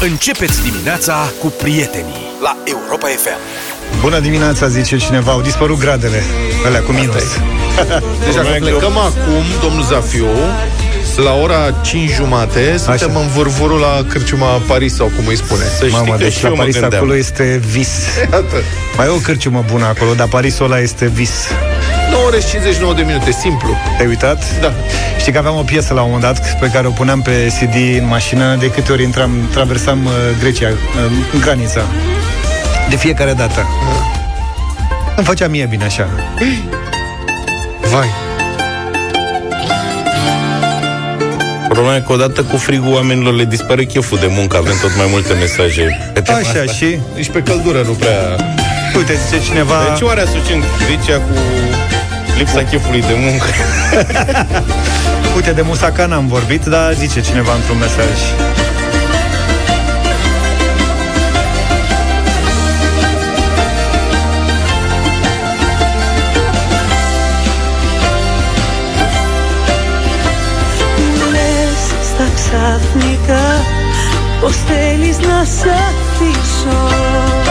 Începeți dimineața cu prietenii la Europa FM. Bună dimineața, zice cineva, au dispărut gradele, alea cu minus. Deci dacă plecăm acum, domnul Zafiu, la ora 5 jumate, suntem Așa. în vârvurul la Cârciuma Paris, sau cum îi spune. Să știi Mamă, că deci și la eu mă Paris gândeam. acolo este vis. Iată. Mai e o cârciumă bună acolo, dar Parisul ăla este vis. 9 ore și 59 de minute, simplu. Te-ai uitat? Da. Știi că aveam o piesă la un moment dat pe care o puneam pe CD în mașină de câte ori intram, traversam uh, Grecia, uh, granița. De fiecare dată. Îmi făcea mie bine așa. Vai. Problema e că odată cu frigul oamenilor le dispare cheful de muncă. Avem tot mai multe mesaje pe tema Așa asta. și, Nici pe căldură nu prea... uite, zice cineva... De ce oare asociem Grecia cu lipsa chefului de muncă? Uite, de Musacan am vorbit, dar zice cineva într-un mesaj. Μου λες στα ξαφνικά Πως θέλεις να σ' αφήσω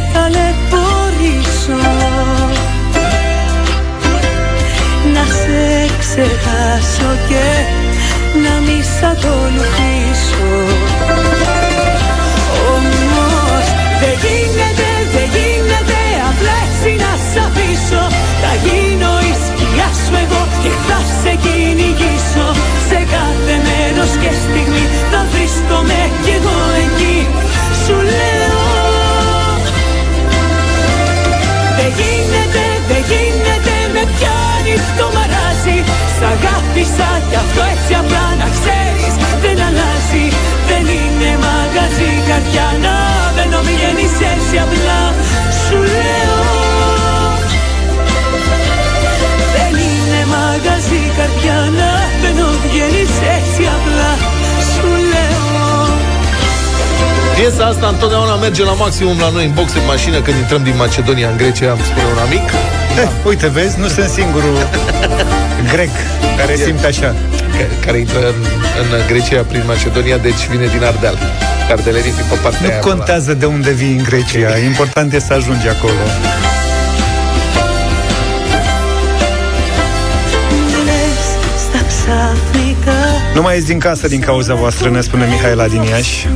σε ταλαιπωρήσω να σε ξεχάσω και να μη σ' ακολουθήσω. Όμως δεν γίνεται, δεν γίνεται απλά έτσι να σ' αφήσω. Θα γίνω η σκιά σου εγώ και θα σε κυνηγήσω. Σε κάθε μέρος και στιγμή θα βρίσκομαι κι εγώ εκεί. Σου λέω γίνεται, δεν γίνεται, με πιάνεις το μαράζι. Σ' αγάπησα κι αυτό έτσι απλά να ξέρεις. Δεν αλλάζει Δεν είναι μαγαζί καρδιά να Piesa asta întotdeauna merge la maximum la noi în box în mașină când intrăm din Macedonia în Grecia, am spune un amic. Da. Uite, vezi, nu sunt singurul grec care simte așa. Care, intră în, în Grecia prin Macedonia, deci vine din Ardeal. Ardelerii pe partea Nu aia, contează la... de unde vii în Grecia, important este să ajungi acolo. Nu mai ești din casă din cauza voastră, ne spune Mihaela din Iași.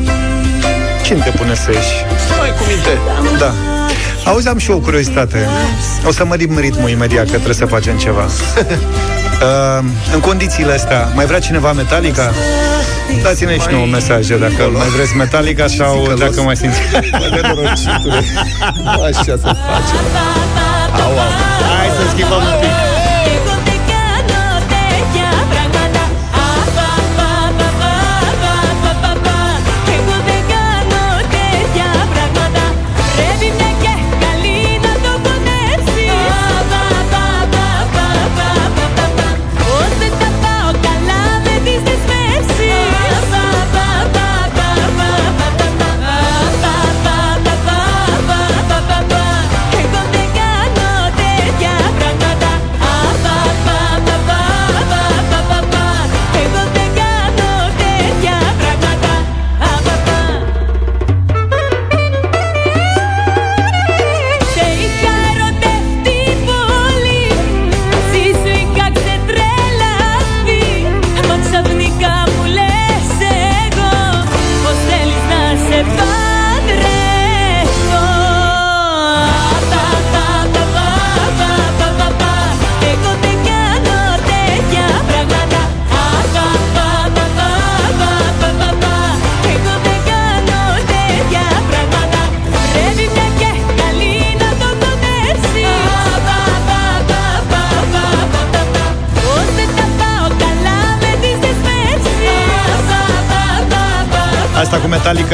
Cine te pune să ieși? Mai cu minte. Da. Auzi, am și eu o curiozitate. O să mărim ritmul imediat, că trebuie să facem ceva. Uh, în condițiile astea, mai vrea cineva Metallica? Dați-ne și nouă mesaje dacă mai vreți Metallica sau Psicălos. dacă mai simți. Așa să facem. Au, au. Hai să schimbăm un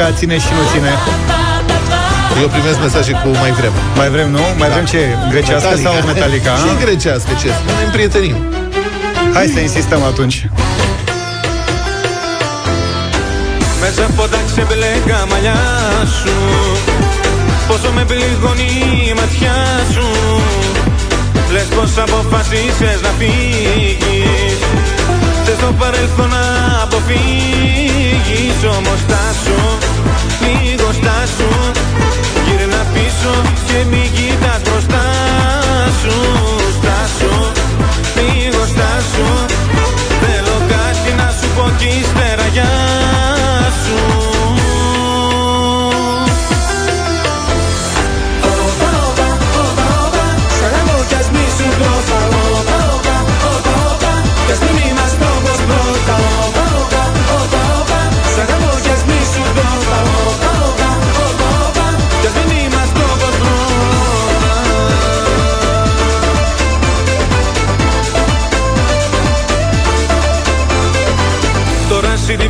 cu Metallica ține și nu ține. πα, πα, πα. Eu primesc mesaje cu mai vrem. Mai vrem, nu? Mai vrem ce? Grecească sau Metallica? Și a? grecească, ce? Ne împrietenim. Hai să insistăm atunci. Μέσα από τα ξεμπλέκα μαλλιά σου Πόσο με πληγώνει η ματιά σου Λες πως αποφασίσες να φύγεις Θες το παρελθόν να αποφύγεις Όμως στάσου, λίγο στάσου Γύρνα πίσω και μη κοιτάς μπροστά σου Στάσου, λίγο στάσου Θέλω κάτι να σου πω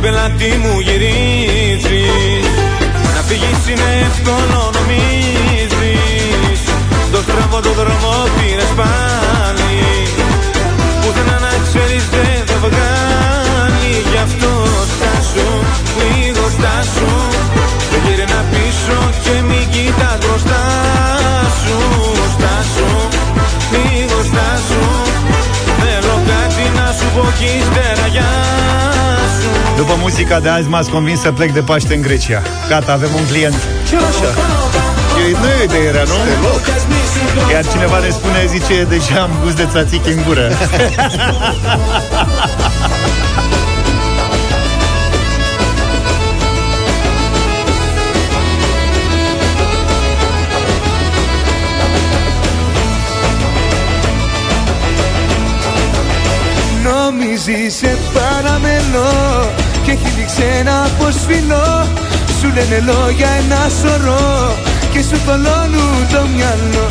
πελάτη μου γυρίζεις. Να φύγεις είναι εύκολο νομίζεις. Το στραβό το δρόμο πήρες πάλι. Πουθενά να ξέρεις δεν θα βγάλει. Γι' αυτό στάσου, λίγο στάσου Δεν γύρνα πίσω και μην κοιτάς μπροστά După muzica de azi m-ați convins să plec de Paște în Grecia. Gata, avem un client. Ce așa? E, nu e de era, nu? Iar cineva ne spune, zice, deja am gust de țațic în gură. Νομίζεις σε παραμένω Και έχει δείξει ένα αποσφυλό Σου λένε λόγια ένα σωρό. Και σου θολώνουν το μυαλό.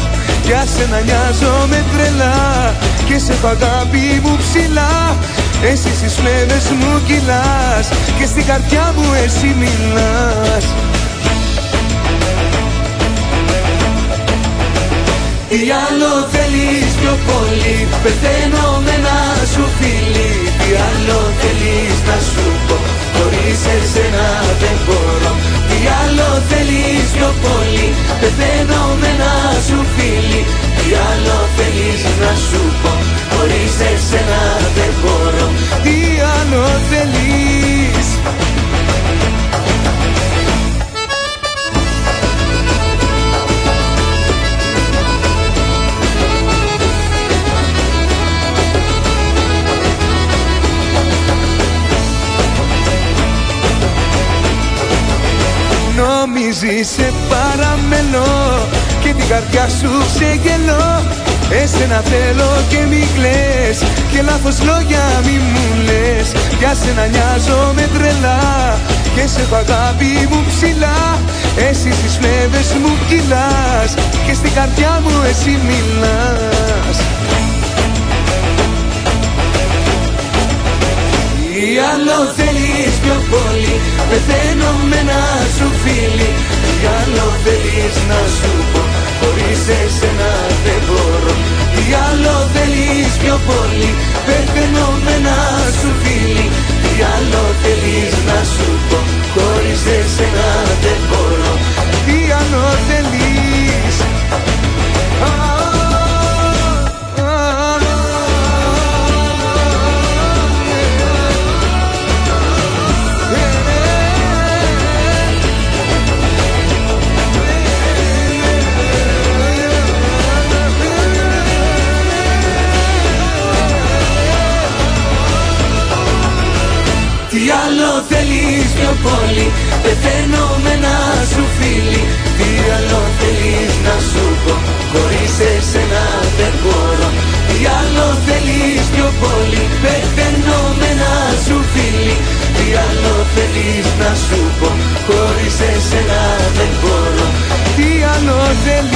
Για σένα νοιάζομαι τρελά. Και σε έχω αγάπη μου ψηλά. Εσύ στις φλέβες μου κυλάς. Και στην καρδιά μου εσύ μιλάς Τι άλλο θέλεις πιο πολύ. Πεθαίνω με ένα σου φίλι Τι άλλο θέλεις να σου πω. Χωρίς εσένα δεν μπορώ. Τι άλλο θέλεις πιο πολύ. Πεθαίνω με ένα σου φίλι Τι άλλο θέλεις να σου πω. Χωρίς εσένα δεν μπορώ. Τι άλλο θέλεις Νομίζεις σε παραμελώ Και την καρδιά σου ξεγελώ. Εσένα θέλω και μη κλαις Και λάθος λόγια μη μου λες. Για σένα νοιάζομαι τρελά Και σε έχω αγάπη μου ψηλά. Εσύ στις φλέβες μου κυλάς Και στην καρδιά μου εσύ μιλάς. Τι άλλο θέλεις πιο πολύ. Πεθαίνω με ένα σου φίλι. Τι άλλο θέλεις να σου πω Χωρίς εσένα δεν μπορώ. Τι άλλο θέλεις πιο πολύ; Πεθαίνω με ένα σου φίλι. Τι άλλο θέλεις να σου πω; Πιο πολύ Πεθαίνω με ένα σου φίλι Τι άλλο θέλεις να σου πω Χωρίς εσένα δεν μπορώ. Τι άλλο θέλεις πιο πολύ Πεθαίνω με ένα σου φίλι Τι άλλο θέλεις να σου πω Χωρίς εσένα δεν μπορώ. Τι άλλο θέλεις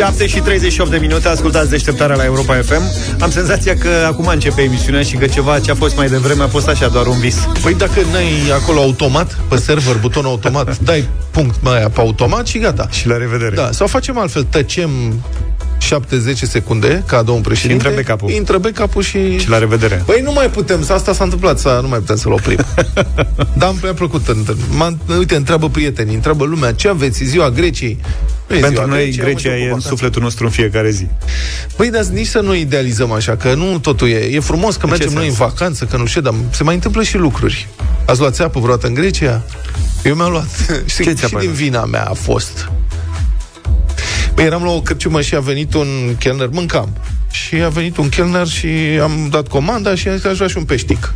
7 și 38 de minute, ascultați deșteptarea la Europa FM. Am senzația că acum începe emisiunea și că ceva ce a fost mai devreme a fost așa doar un vis. Păi dacă n-ai acolo automat, pe server, buton automat, dai punct mai aia pe automat și gata. Și la revedere. Da, sau facem altfel, tăcem 7-10 secunde, ca domnul președinte. intră backup-ul. Intră backup-ul și... Și la revedere. Păi nu mai putem, asta s-a întâmplat, să nu mai putem să-l oprim. Dar mi-a plăcut. M-a, uite, întreabă prietenii, întreabă lumea, ce aveți ziua Greciei? Nu e Pentru ziua noi, Greciei, Grecia am e în vacanță. sufletul nostru în fiecare zi. Păi, dar nici să nu idealizăm așa, că nu totul e. E frumos că În ce mergem noi în sens? vacanță, că nu știu, dar se mai întâmplă și lucruri. Ați luat țeapă vreodată în Grecia? Eu mi-am luat. Știi, Ce și țeapă ai din luat? vina mea a fost. Păi eram la o cărciumă și a venit un chelner, mâncam. Și a venit un chelner și am dat comanda și a zis că aș vrea și un peștic.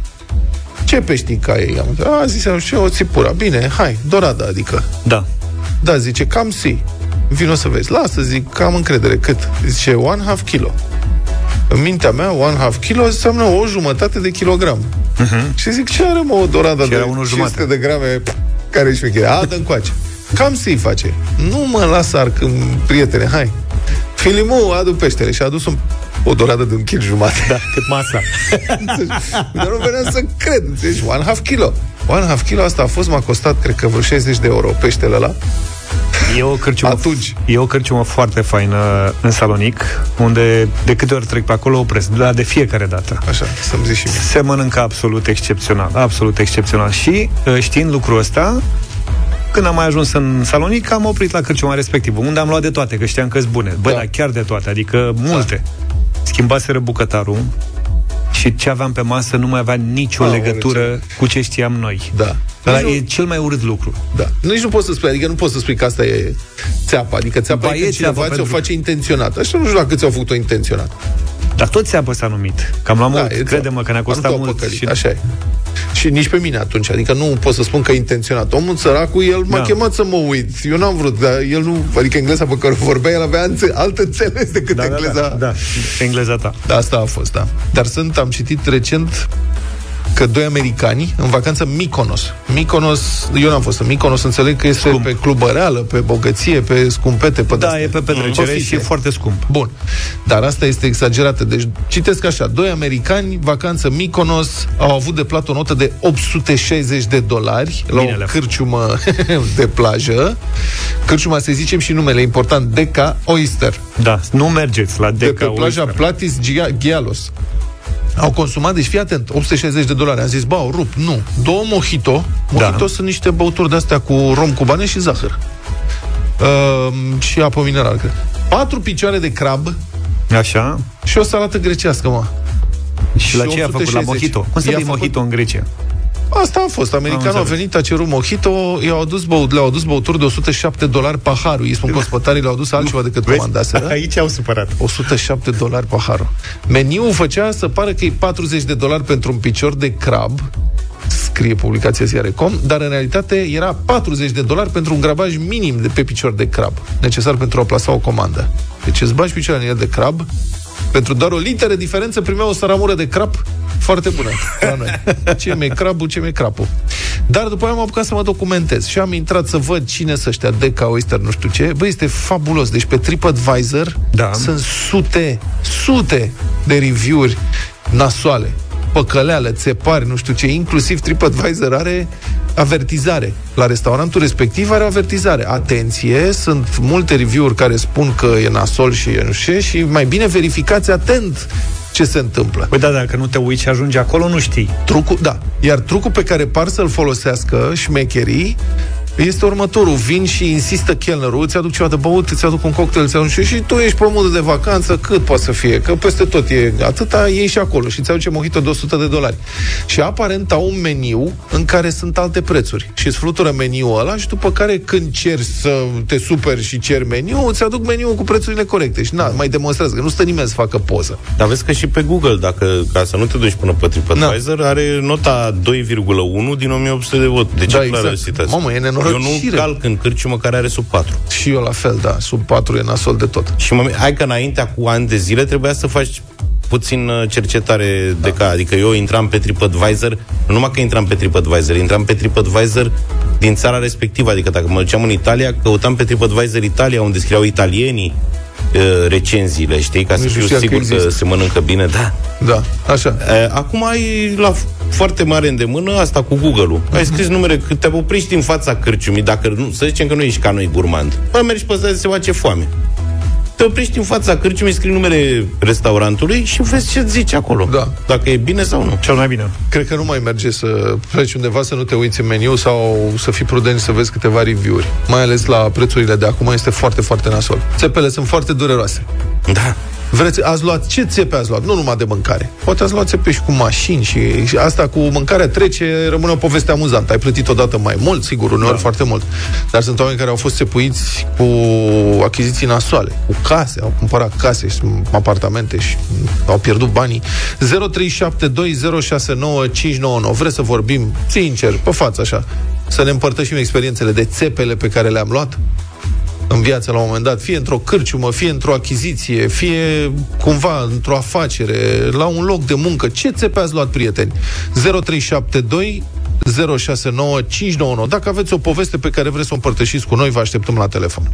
Ce peștic ai? Am zis, a, zis, nu știu, o țipura. Bine, hai, dorada, adică. Da. Da, zice, cam si. Vino să vezi. Lasă, zic, că am încredere. Cât? Zice, one half kilo. În mintea mea, one half kilo înseamnă o jumătate de kilogram. Uh-huh. Și zic, ce are mă o dorada Și de era unul 500 jumate. de grame? Care e șmecherea? A, dă încoace. Cam si face. Nu mă las arc în prietene, hai. Filimu, adu peștele și a adus un, o doradă de un kil jumate. Da, cât masa. Dar nu veneam să cred. Deci, one half kilo. One half kilo asta a fost, m-a costat, cred că vreo 60 de euro peștele ăla. E o cârciumă, Atunci. E o cârciumă foarte faină în Salonic, unde de câte ori trec pe acolo opresc, dar de fiecare dată. Așa, să-mi zici și mie. Se mănâncă absolut excepțional, absolut excepțional. Și uh, știind lucrul ăsta, când am mai ajuns în Salonic, am oprit la cârciuma respectivă, unde am luat de toate, că știam că-s bune. Bă, Da. da. dar chiar de toate, adică multe. Schimbaseră bucătarul și ce aveam pe masă nu mai avea nicio Ah, legătură cu ce știam noi. Da. Ăla Nici nu- e cel mai urât lucru. Da. Nici nu poți să spui, adică nu poți să spui că asta e țeapa. Adică țeapa Ba, e e când cineva țeapă ți-o pentru- face intenționat. Așa nu știu dacă ți-au făcut-o intenționat. Dar tot țeapă s-a numit. Cam la mult, e crede-mă că ne-a țeapă. costat Nu te-au mult. păcălit, Și... Așa e. Și nici pe mine atunci. Adică nu pot să spun că e intenționat. Omul săracul, el m-a Da. chemat să mă uit. Eu n-am vrut, dar el nu... Adică engleza pe care o vorbea, el avea înțe- altă înțeles decât Da, da, engleza. da, da, engleza ta. Da, asta a fost, da. Dar sunt, am citit recent că doi americani în vacanță Mykonos. Mykonos, eu n-am fost în Mykonos, înțeleg că este Scump. pe clubăreală, pe bogăție, pe scumpete, pe Da, de-astea. e pe petrecere Mm. și e foarte scump. Bun. Dar asta este exagerată. Deci, citesc așa, doi americani, vacanță Mykonos, au avut de plată o notă de 860 de dolari la Bine o le-a cârciumă de plajă. Cârciuma, să zicem și numele important, Deca Oyster Da, nu mergeți la de Deca pe plaja Oyster. Platis Gia- Gialos. Au consumat, deci fii atent, 860 de dolari. Am zis, bă, au rupt. Nu. Două mojito. Mojito Da. sunt niște băuturi de-astea cu rom cubane și zahăr. Uh, și apă mineral, cred. Patru picioare de crab Așa. și o salată grecească, mă. Și la ce a făcut? La 860. mojito. Cum se I-a bei făcut- mojito în Grecia? Asta a fost. Americanul a înțeles. venit, a cerut mojito, i-au adus, băut, le-au adus băuturi de 107 dolari paharul. Îi spun că ospătarii le-au adus altceva decât comandaseră. Aici au supărat. 107 dolari paharul. Meniul făcea să pară că e 40 de dolari pentru un picior de crab, scrie publicația Ziare.com, dar în realitate era 40 de dolari pentru un grabaj minim de pe picior de crab, necesar pentru a plasa o comandă. Deci îți bagi picioarele în el de crab, pentru doar o literă diferență primea o saramură de crab foarte bună la noi. Ce mi crabul, ce mi crapul. Dar după aia am apucat să mă documentez și am intrat să văd cine să ăștia, Deca Oyster, nu știu ce. Băi, este fabulos. Deci pe TripAdvisor Da. sunt sute, sute de review-uri nasoale, păcăleală, țepari, nu știu ce, inclusiv TripAdvisor are avertizare. La restaurantul respectiv are avertizare. Atenție, sunt multe review-uri care spun că e nasol și e nu știu ce și mai bine verificați atent ce se întâmplă. Păi da, dacă nu te uiți și ajungi acolo, nu știi. Trucul, da. Iar trucul pe care par să-l folosească șmecherii este următorul. Vin și insistă chelnerul, îți aduc ceva de băut, îți aduc un cocktail, îți aduc și, și tu ești pe modul de vacanță, cât poate să fie? Că peste tot e atâta, ei și acolo și îți aduce mojito de 100 de dolari. Și aparent au un meniu în care sunt alte prețuri. Și îți flutură meniul ăla și după care când ceri să te superi și ceri meniu, îți aduc meniul cu prețurile corecte. Și na, mai demonstrează că nu stă nimeni să facă poză. Dar vezi că și pe Google, dacă, ca să nu te duci până pe TripAdvisor, are nota 2,1 din 1800 de vot. De ce Da, da, exact. exact. Mamă, e Eu nenorocire. nu calc în cârciumă care are sub 4. Și eu la fel, da, sub 4 e nasol de tot. Și mă, hai că înaintea cu ani de zile trebuia să faci puțin uh, cercetare de ca, adică eu intram pe TripAdvisor, nu numai că intram pe TripAdvisor, intram pe TripAdvisor din țara respectivă, adică dacă mă duceam în Italia, căutam pe TripAdvisor Italia, unde scriau italienii, uh, recenziile, știi, ca să Nici nu fiu știam că sigur că, există. se mănâncă bine. Da. Da, așa. E, Acum ai la f- foarte mare îndemână asta cu Google-ul. Ai scris numere, că te oprești în fața cârciumii, dacă nu, să zicem că nu ești ca noi gurmand. Bă, mergi pe stradă, se face foame. Te oprești în fața cârciumii, scrii numele restaurantului și vezi ce zice acolo. Da. Dacă e bine sau nu. Cel mai bine. Cred că nu mai merge să pleci undeva să nu te uiți în meniu sau să fii prudent și să vezi câteva review-uri. Mai ales la prețurile de acum este foarte, foarte nasol. Țepele sunt foarte dureroase. Da. Vreți, ați luat, ce țepe ați luat? Nu numai de mâncare. Poate ați luat țepe și cu mașini și, și asta cu mâncarea trece, rămâne o poveste amuzantă. Ai plătit odată mai mult, sigur, uneori da. foarte mult. Dar sunt oameni care au fost țepuiți cu achiziții nasoale, cu case, au cumpărat case și apartamente și au pierdut banii. 0372069599. Vreți să vorbim sincer, pe față așa, să ne împărtășim experiențele de țepele pe care le-am luat? În viață la un moment dat, fie într-o cârciumă, fie într-o achiziție, fie cumva într-o afacere, la un loc de muncă. Ce țepe ați luat, prieteni? 0372 069599. Dacă aveți o poveste pe care vreți să o împărtășiți cu noi, vă așteptăm la telefon.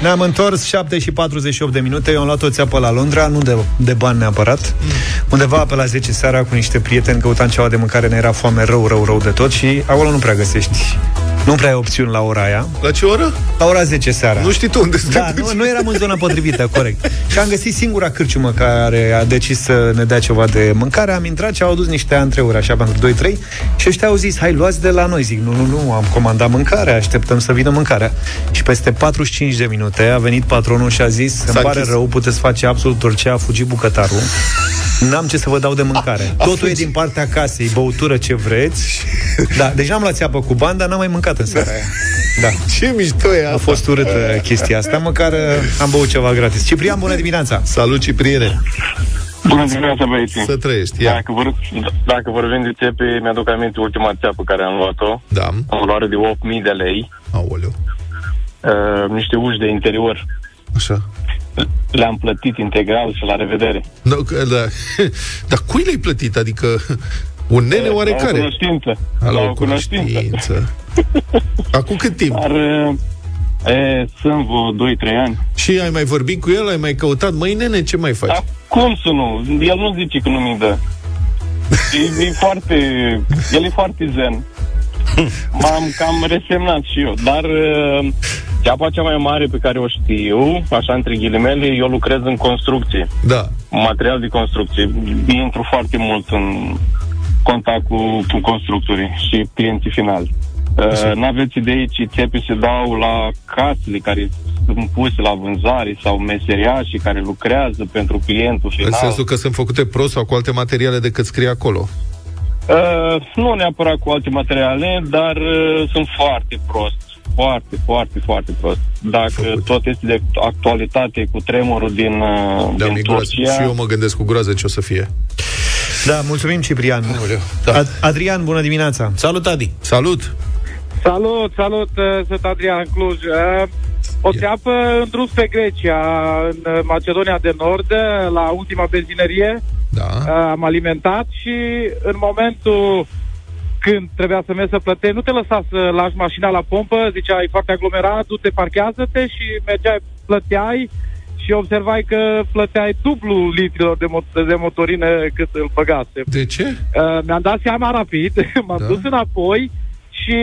Ne-am întors 7 și 48 de minute Eu am luat o țeapă la Londra Nu de, de bani neapărat mm. Undeva pe la 10 seara cu niște prieteni Căutam ceva de mâncare Ne era foame rău, rău, rău de tot Și acolo nu prea găsești Nu prea ai opțiuni la ora aia La ce oră? La ora 10 seara Nu știi tu unde Da, stai. nu, nu eram în zona potrivită, corect. Și am găsit singura cârciumă care a decis să ne dea ceva de mâncare. Am intrat și au adus niște antreuri așa pentru 2-3 și ăștia au zis, hai luați de la noi. Zic, nu, nu, nu, am comandat mâncare, așteptăm să vină mâncarea. Și peste 45 de minute a venit patronul și a zis, îmi S-a pare închis. rău, puteți face absolut orice, a fugit bucătarul. N-am ce să vă dau de mâncare. A Totul e fugit. din partea casei, băutură ce vreți. Da, deci n-am luat țeapă cu bani, dar n-am mai mâncat în seara aia. Da. Ce mișto e asta? A fost urâtă chestia asta, măcar uh, am băut ceva gratis. Ciprian, bună dimineața! Salut, Cipriene. Bună dimineața, băieții! Să trăiești. Ia. Dacă, vor, dacă vorbim de țepe, mi-aduc aminte ultima țeapă care am luat-o. Da. O valoare de 8.000 de lei. Aoleu. Uh, niște uși de interior. Așa. Le-am plătit integral și la revedere. No, că- da. Dar cui le-ai plătit? Adică un nene La o oarecare? cunoștință. A, La o cunoștință. cunoștință. Acum cât timp? Dar uh, e, sunt vreo 2-3 ani. Și ai mai vorbit cu el? Ai mai căutat? Măi, nene, ce mai faci? Dar cum să nu? El nu zice că nu mi dă. E, e foarte... El e foarte zen. M-am cam resemnat și eu. Dar uh, ceapa cea mai mare pe care o știu, așa între ghilimele, eu lucrez în construcție. Da. Material de construcție. Intru foarte mult în contact cu, cu constructorii și clienții finali. Uh, n-aveți idee ce țepe se dau la casele care sunt puse la vânzare sau meseriașii care lucrează pentru clientul final. În sensul că sunt făcute prost sau cu alte materiale decât scrie acolo. Uh, nu neapărat cu alte materiale, dar uh, sunt foarte prost. Foarte, foarte, foarte prost. Dacă Făcut. tot este de actualitate cu tremurul din, uh, Da, din mi groază. Turcia... Și eu mă gândesc cu groază ce o să fie. Da, mulțumim, Ciprian. Da. Ad- Adrian, bună dimineața! Salut, Adi! Salut! Salut, salut, uh, sunt Adrian Cluj. Uh, O țeapă în drum spre Grecia, în uh, Macedonia de Nord, uh, la ultima benzinărie, Da. uh, am alimentat și în momentul când trebuia să mergi să plătești, nu te lăsa să lași mașina la pompă, zicea, e foarte aglomerat, du-te, parchează-te și mergeai, plăteai și observai că plăteai dublu litrilor de, mo- de motorină cât îl băgase. De ce? Uh, mi-am dat seama rapid, m-am Da. da. dus înapoi și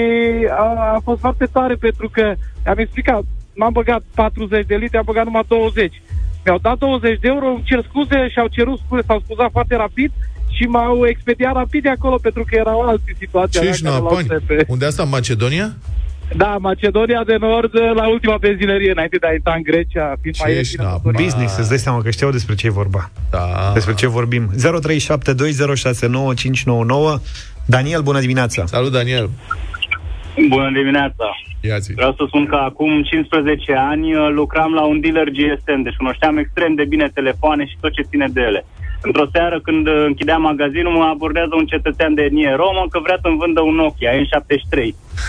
a, a fost foarte tare pentru că am explicat, m-am băgat 40 de litri, am băgat numai 20. Mi-au dat 20 de euro, îmi cer scuze și au cerut scuze, s-au scuzat foarte rapid și m-au expediat rapid de acolo pentru că erau alte situații. Ce alea ești care l-au napani? trepe. Unde asta, în Macedonia? Da, Macedonia de Nord, la ultima benzinărie, înainte de a intra în Grecia, fiind Ce mai ești ieftină napan? motorină. Business, îți dai seama că știau despre ce e vorba. Da. Despre ce vorbim. 0372069599. Daniel, bună dimineața! Salut, Daniel. Bună dimineața! Ia zi. Vreau să spun că acum 15 ani uh, lucram la un dealer GSM, deci cunoșteam extrem de bine telefoane și tot ce ține de ele. Într-o seară, când uh, închideam magazinul, mă abordează un cetățean de etnie romă că vrea să-mi vândă un Nokia N73.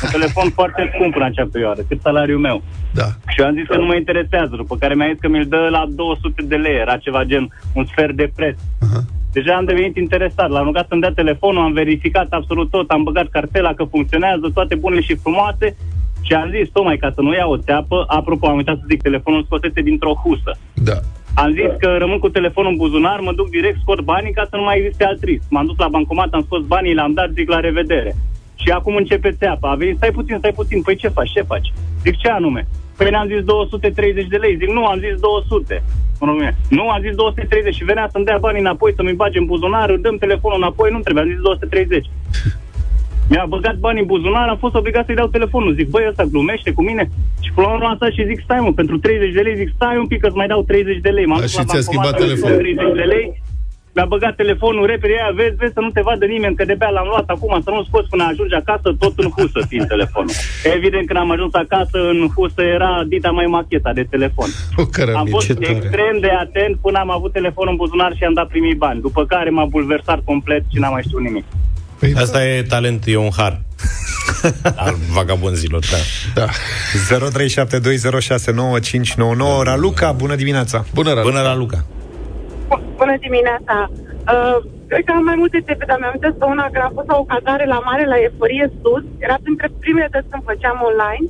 Un telefon foarte scump în acea perioadă, cât salariul meu. Da. Și eu am zis că nu mă interesează, după care mi-a zis că mi-l dă la 200 de lei, era ceva gen un sfert de preț. Aha. Deja am devenit interesat. L-am rugat să-mi dea telefonul, am verificat absolut tot, am băgat cartela că funcționează, toate bune și frumoase și am zis, tocmai ca să nu iau o țeapă, apropo, am uitat să zic, telefonul scosese dintr-o husă. Da. Am zis că rămân cu telefonul în buzunar, mă duc direct, scot banii ca să nu mai existe alt risc. M-am dus la bancomat, am scos banii, le-am dat, zic la revedere. Și acum începe țeapa. A venit, stai puțin, stai puțin. Păi ce faci, ce faci? Zic, ce anume? Păi ne-am zis 230 de lei. Zic, nu, am zis 200. Mă rog, mie. Nu, am zis 230 și venea să-mi dea banii înapoi, să-mi bage în buzunar, îmi dăm telefonul înapoi, nu trebuie, am zis 230. Mi-a băgat banii în buzunar, am fost obligat să-i dau telefonul. Zic, băi, ăsta glumește cu mine? Și până la urmă am stat și zic, stai mă, pentru 30 de lei, zic, stai un pic că-ți mai dau 30 de lei. M-am Da, dus și la ți-a bancomat, schimbat am zis, telefonul. 30 de lei, mi-a băgat telefonul repede, aia, vezi, vezi să nu te vadă nimeni, că de-abia l-am luat acum, să nu scoți până ajungi acasă, tot în husă fiind telefonul. Evident, când am ajuns acasă, în husă era dita mai macheta de telefon. O Am cărămidă. fost ce tare. extrem de atent până am avut telefonul în buzunar și am dat primii bani. După care m-a bulversat complet și n-am mai știut nimic. Păi, Asta e talent, e un har. Al vagabonzilor, da. Da. 0372069599 Raluca, bună dimineața Bună, Radu. Până la Luca. Bună dimineața! Uh, cred că am mai multe teme, dar mi-am amintesc că una când am fost la o cazare la mare, la Eforie Sud, era printre primele dăți când făceam online,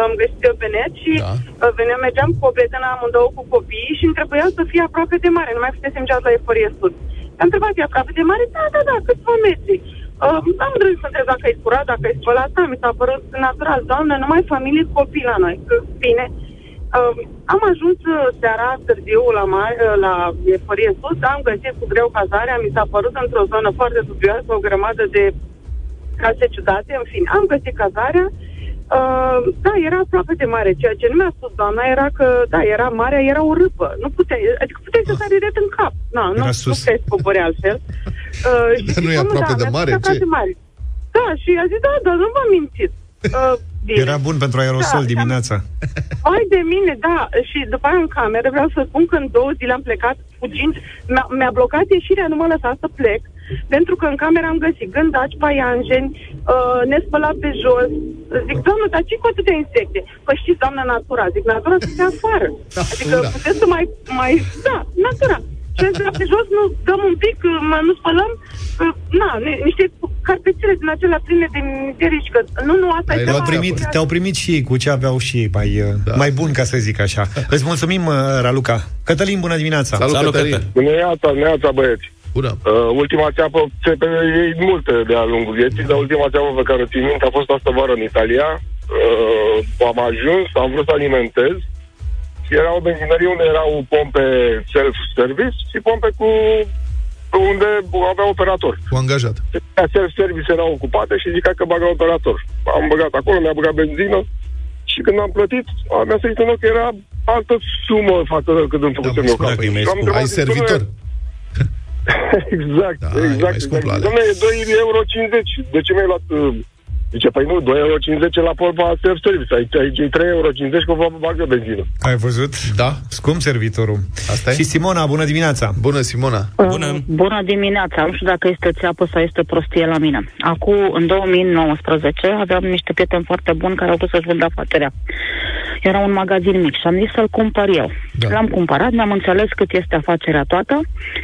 am găsit eu pe net și Da. da. veneam, mergeam cu o prietenă amândouă cu copii și îmi trebuia să fie aproape de mare, nu mai fusesem niciodată la Eforie Sud. Am întrebat, e aproape de mare? Da, da, da, câțiva metri. Uh, am îndrăzit să întreb dacă e curat, dacă e spălat, da, mi s-a părut natural, doamne, numai familie, copii la noi, că bine. Uh, am ajuns uh, seara târziu la, mare, uh, la Eforie Sud, am găsit cu greu cazarea, mi s-a părut într-o zonă foarte dubioasă, o grămadă de case ciudate, în fine, am găsit cazarea, Uh, da, era aproape de mare. Ceea ce nu mi-a spus doamna era că, da, era marea, era o râpă. Nu puteai, adică puteai să sari drept în cap. Na, nu, Era nu sus. puteai să cobori altfel. Uh, și Dar nu e zic, aproape da, de mi-a mare? spus aproape Ce? de mare. Da, și a zis, da, da, nu v-am mințit. Uh, bine. Era bun pentru aerosol Da, dimineața Hai de mine, da. Și după aia în cameră vreau să spun că în două zile am plecat fugind. Mi-a, mi-a blocat ieșirea, nu m-a lăsat să plec. Pentru că în cameră am găsit gândaci, paianjeni, uh, nespălat pe jos. Zic, doamnă, dar ce cu atâtea insecte? Păi știți, doamnă, natura. Zic, natura să se afară. Adică Natura. puteți să mai, mai... Da, natura. Și am zis, pe jos nu dăm un pic, uh, mă, nu spălăm, uh, na, ni- niște carpețele din acelea pline de miserici, că nu, nu, asta Ai e luat ceva- primit, Te-au primit și ei cu ce aveau și ei mai, da. mai bun, ca să zic așa Îți mulțumim, uh, Raluca Cătălin, bună dimineața Salut, Salut, Cătălin. Cătălin. Neața, neața băieți. Bună. Uh, ultima țeapă, țepe e multe de-a lungul vieții, dar ultima țeapă pe care o țin minte a fost asta vară în Italia. Uh, am ajuns, am vrut să alimentez și era o benzinărie unde erau pompe self-service și pompe cu unde avea operator. Cu angajat. Self-service erau ocupate și zica că bagă operator. Am băgat acolo, mi-a băgat benzină și când am plătit, a, mi-a sărit în ochi că era altă sumă față de cât îmi făcusem eu spune capul. că e mai Și am scump. întrebat, Ai zic, servitor. "Domnule, exact, Da, e exact. mai scump la exact. alea. Dom'le, e 2,50 euro. De ce mi-ai luat... uh, Zice, păi nu, 2,50 euro la polpa self-service. Aici, aici e 3,50 euro că vă bagă benzină. Ai văzut? Da. Scump servitorul Asta e? Și Simona, bună dimineața Bună, Simona. Bună. Uh, Bună dimineața. Nu știu dacă este țeapă sau este prostie la mine. Acum, în 2019, aveam niște prieteni foarte buni care au vrut să-și vândă afacerea. Era un magazin mic și am zis să-l cumpăr eu. Da. L-am cumpărat, ne-am înțeles cât este afacerea toată.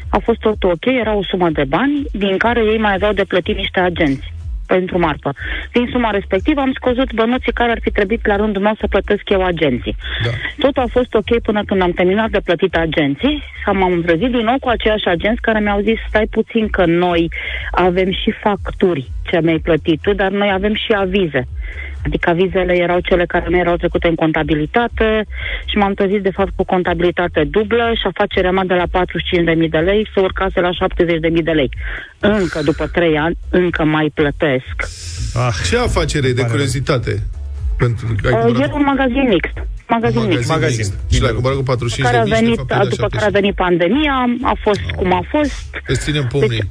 A fost tot ok, era o sumă de bani, din care ei mai aveau de plătit niște agenți pentru marfă. Din suma respectivă am scăzut bănuții care ar fi trebuit la rândul meu să plătesc eu agenții. Da. Totul a fost ok până când am terminat de plătit agenții și m-am trezit din nou cu aceiași agenți care mi-au zis stai puțin că noi avem și facturi ce mi-ai plătit tu, dar noi avem și avize. Adică avizele erau cele care nu erau trecute în contabilitate și m-am trezit de fapt cu contabilitate dublă și afacerea mea de la 45.000 de lei se urcase la 70.000 de lei. Încă după 3 ani, încă mai plătesc. ah, Ce afacere de curiozitate? Pentru, ai Uh, cumpărat e un magazin mixt. Magazin, mixt. Magazin. mixt. Și l-ai cumpărat cu 45 care a de mii și de venit, fapt ai dat după care a 70. venit pandemia, a fost cum a fost. Îți ținem pumnii.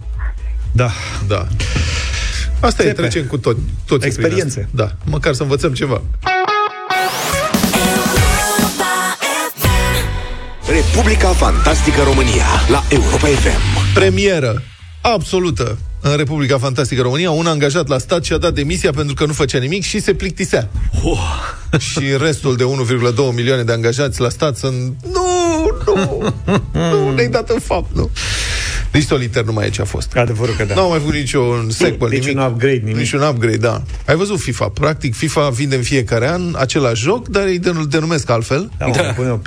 Da Da. Asta e, Țepe. trecem cu tot, toți prin Experiențe. asta. Da, măcar să învățăm ceva. Republica Fantastică România la Europa FM. Premieră absolută în Republica Fantastică România. Un angajat la stat și-a dat demisia pentru că nu făcea nimic și se plictisea. oh. și restul de 1,2 milioane de angajați la stat sunt... Nu, nu, nu, ne-ai dat în fapt, nu. Nici soliter nu mai e ce a fost. Adevărul că da. Nu au mai făcut niciun sequel, Niciun nimic. upgrade, nimic. Niciun upgrade, da. Ai văzut FIFA. Practic, FIFA vinde în fiecare an același joc, dar îi den- denumesc altfel. Da, mă, până-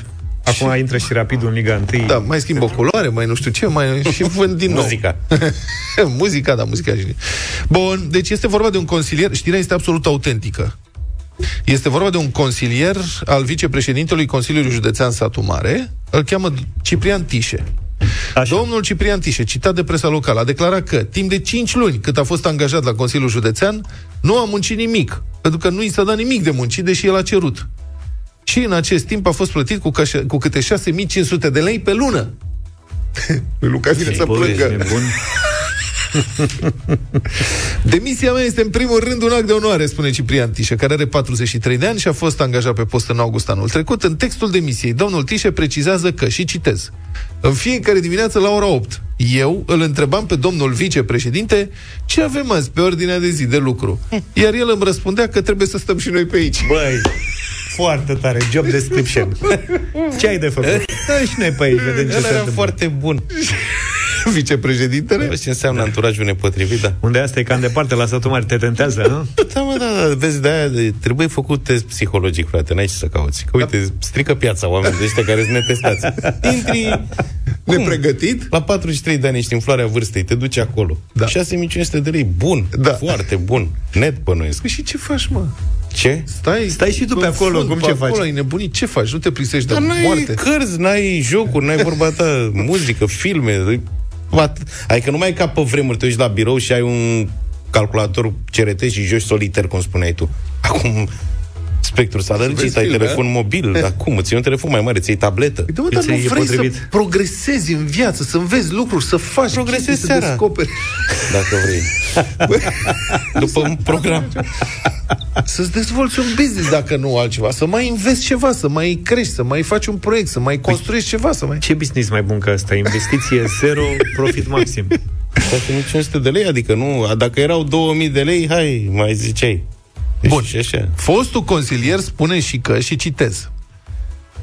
Acum intră și rapidul în Liga 1. Da, mai schimb o culoare, mai nu știu ce, mai și vând din nou. Muzica. muzica, da, muzica și... Bun, deci este vorba de un consilier, știrea este absolut autentică. Este vorba de un consilier al vicepreședintelui Consiliului Județean Satu Mare, îl cheamă Ciprian Tișe. Așa. Domnul Ciprian Tișe, citat de presa locală, a declarat că timp de 5 luni cât a fost angajat la Consiliul Județean, nu a muncit nimic, pentru că nu i s-a dat nimic de muncit, deși el a cerut. Și în acest timp a fost plătit cu, cașa, cu câte 6500 de lei pe lună. Lui Luca vine să Bă, plângă. ești nebun. Demisia mea este în primul rând un act de onoare, spune Ciprian Tișe, care are 43 de ani și a fost angajat pe post în august anul trecut. În textul demisiei, domnul Tișe precizează că, și citez, în fiecare dimineață la ora 8, eu îl întrebam pe domnul vicepreședinte ce avem azi pe ordinea de zi de lucru. Iar el îmi răspundea că trebuie să stăm și noi pe aici. Băi, foarte tare, job description. Ce ai de făcut? Da, și noi pe aici, vedem ce El se era întâmplă. foarte bun. Vicepreședintele? Vezi ce înseamnă anturajul nepotrivit, da. Unde asta e cam departe, la satul mare, te tentează, nu? Da, mă, da, da, vezi, de-aia de, trebuie făcut test psihologic, frate, n-ai ce să cauți. Că, uite, strică piața oamenii de ăștia care sunt netestați. Intri... cum? Nepregătit? La 43 de ani ești în floarea vârstei, te duci acolo. Da. 6500 de lei, bun, Da. foarte bun, net bănuiesc. Păi și ce faci, mă? Ce? Stai, Stai și tu pe acolo, fund, cum pe ce acolo, faci? ai nebunit, ce faci? Nu te plisești de Dar n-ai moarte? cărți, n-ai jocuri, n-ai vorba ta, muzică, filme. At- Adică nu mai e ca pe vremuri, te uiți la birou și ai un calculator CRT și joci soliter, cum spuneai tu. Acum spectrul s-a lărgit, vezi ai filme, telefon mobil, dar cum? Îți iei un telefon mai mare, ți iei tabletă. Păi, dar nu e vrei potrivit. să progresezi în viață, să înveți lucruri, să faci Progresezi chestii, seara. să descoperi. Dacă vrei. După un program. Să-ți dezvolți un business, dacă nu altceva, să mai investi ceva, să mai crești, să mai faci un proiect, să mai construiești ceva, să mai... Ce business mai bun ca asta? Investiție zero, profit maxim. 6500 de lei, adică nu, dacă erau 2000 de lei, hai, mai ziceai. Deci, Bun. Și așa. Fostul consilier spune și că, și citez,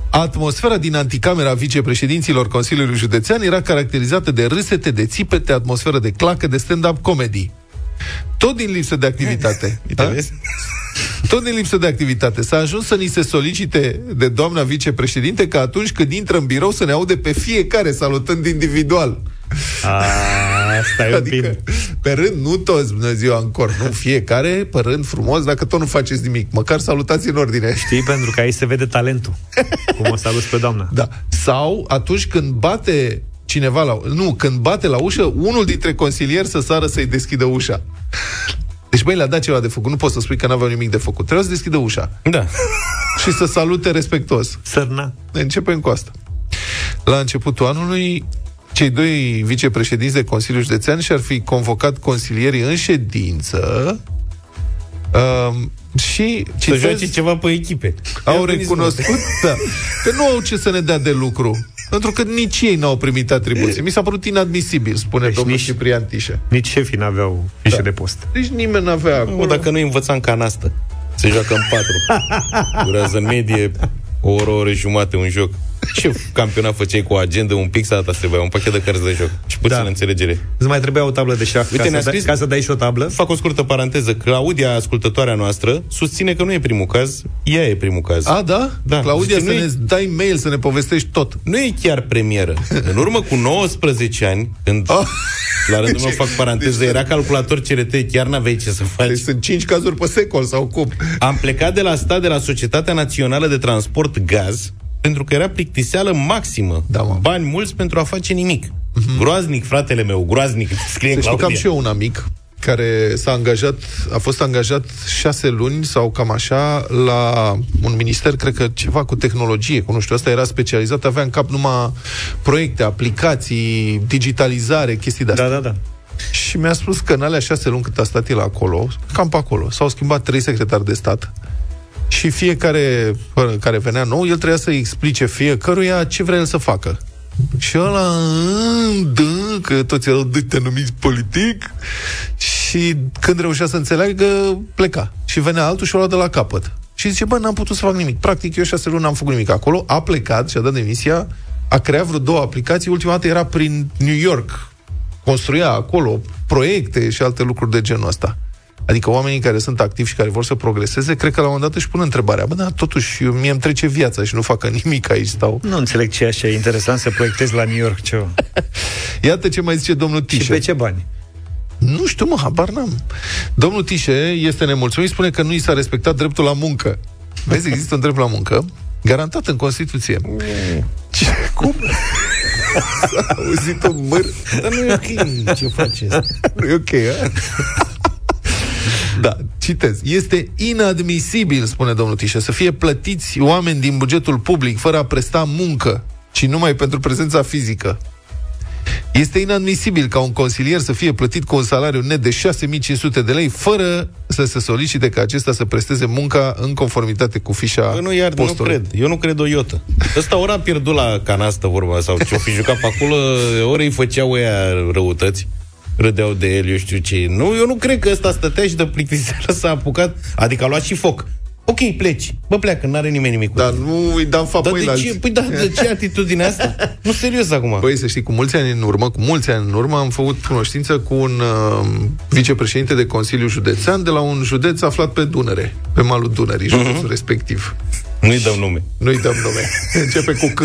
Atmosfera din anticamera vicepreședinților Consiliului Județean era caracterizată de râsete, de țipete, atmosferă de clacă, de stand-up comedy. Tot din lipsă de activitate. Uite, Da? vezi? Tot din lipsă de activitate. S-a ajuns să ni se solicite de doamna vicepreședinte că atunci când intră în birou să ne aude pe fiecare salutând individual. A, stai un Adică, pic. pe rând, nu toți, bună ziua, în cor, nu fiecare, pe rând, frumos, dacă tot nu faceți nimic, măcar salutați în ordine. Știi, pentru că aici se vede talentul. Cum o salut pe doamna. Da. Sau atunci când bate cineva la... Nu, când bate la ușă, unul dintre consilieri să sară să-i deschidă ușa. Deci, băi, le-a dat ceva de făcut. Nu poți să spui că n-aveau nimic de făcut. Trebuie să deschidă ușa Da. și să salute respectuos. Sărna. Începem cu asta. La începutul anului, cei doi vicepreședinți de Consiliul Județean și-ar fi convocat consilierii în ședință um, și Să citez, joace ceva pe echipe. au Ia veniți, mă. recunoscut da, că nu au ce să ne dea de lucru. Pentru că nici ei n-au primit atribuții. Mi s-a părut inadmisibil, spune Deci domnul nici- Ciprian Tișe. Nici șefii n-aveau fișe Da. de post. Deci nimeni n-avea acolo. Mă, dacă nu învăța în canastă, se joacă în patru. Durează în medie o oră, o oră jumate un joc. Ce campionat făceai cu o agendă, un pix, data se trebuia, un pachet de cărți de joc și puțină Da. înțelegere. Îți mai trebuia o tablă de șah Uite, ca, ne-a să dai, scris- ca să dai și o tablă? Fac o scurtă paranteză. Claudia, ascultătoarea noastră, susține că nu e primul caz, ea e primul caz. A, da? Da. Claudia, Zice, să nu e- ne dai mail, să ne povestești tot. Nu e chiar premieră. În urmă cu 19 ani, când Ah. la rândul meu fac paranteză, era calculator CRT, chiar n-aveai ce să faci. Deci sunt cinci cazuri pe secol sau cum? Am plecat de la stat de la Societatea Națională de Transport Gaz pentru că era plictiseală maximă. Da, mă. Bani mulți pentru a face nimic. Groaznic, fratele meu, groaznic, scrie Să știu că am Claudia. și eu un amic care s-a angajat, a fost angajat șase luni sau cam așa la un minister, cred că ceva cu tehnologie, cu nu știu, asta era specializat, avea în cap numai proiecte, aplicații, digitalizare, chestii de astea. Da, da, da. Și mi-a spus că în alea șase luni cât a stat el acolo, cam pe acolo, s-au schimbat trei secretari de stat și fiecare pă, care venea nou, el trebuia să-i explice fiecăruia ce vrea el să facă. Și ăla, "Mm, da, că toți erau de numiți politic și când reușea să înțeleagă, pleca. Și venea altul și o lua de la capăt. Și zice, bă, n-am putut să fac nimic. Practic, eu șase luni n-am făcut nimic acolo. A plecat și a dat demisia, a creat vreo două aplicații. Ultima dată era prin New York, construia acolo proiecte și alte lucruri de genul ăsta. Adică oamenii care sunt activi și care vor să progreseze, cred că la un moment dat își pun întrebarea, bă, dar totuși eu, mie îmi trece viața și nu fac nimic aici, stau. Nu înțeleg ce e așa interesant să proiectezi la New York ceva. Iată ce mai zice domnul Tișe. Și pe ce bani? Nu știu, mă, habar n-am. Domnul Tișe este nemulțumit, spune că nu i s-a respectat dreptul la muncă. Vezi, există un drept la muncă, garantat în Constituție. Ce, cum? S-a auzit un măr. Dar nu e ok ce faceți. Nu e ok, a? Da, citez. Este inadmisibil, spune domnul Tișe, să fie plătiți oameni din bugetul public fără a presta muncă, ci numai pentru prezența fizică. Este inadmisibil ca un consilier să fie plătit cu un salariu net de 6500 de lei fără să se solicite ca acesta să presteze munca în conformitate cu fișa Bă, nu, iar nu postului. cred. Eu nu cred o iotă. Ăsta ori a pierdut la canastă vorba sau ce-o fi jucat pe acolo, ori îi făceau ăia răutăți râdeau de el, eu știu ce. Nu, eu nu cred că ăsta stătea și de plictiseală s-a apucat, adică a luat și foc. Ok, pleci. Bă, pleacă, n-are nimeni nimic cu Dar tine. nu îi dam Dar fapoi de la ce? Păi da, de ce atitudinea asta? Nu, serios acum. Băi, să știi, cu mulți ani în urmă, cu mulți ani în urmă, am făcut cunoștință cu un uh, vicepreședinte de Consiliu Județean de la un județ aflat pe Dunăre, pe malul Dunării, județul Mhm. respectiv. Nu-i dăm nume. Nu-i dăm nume. Începe cu C.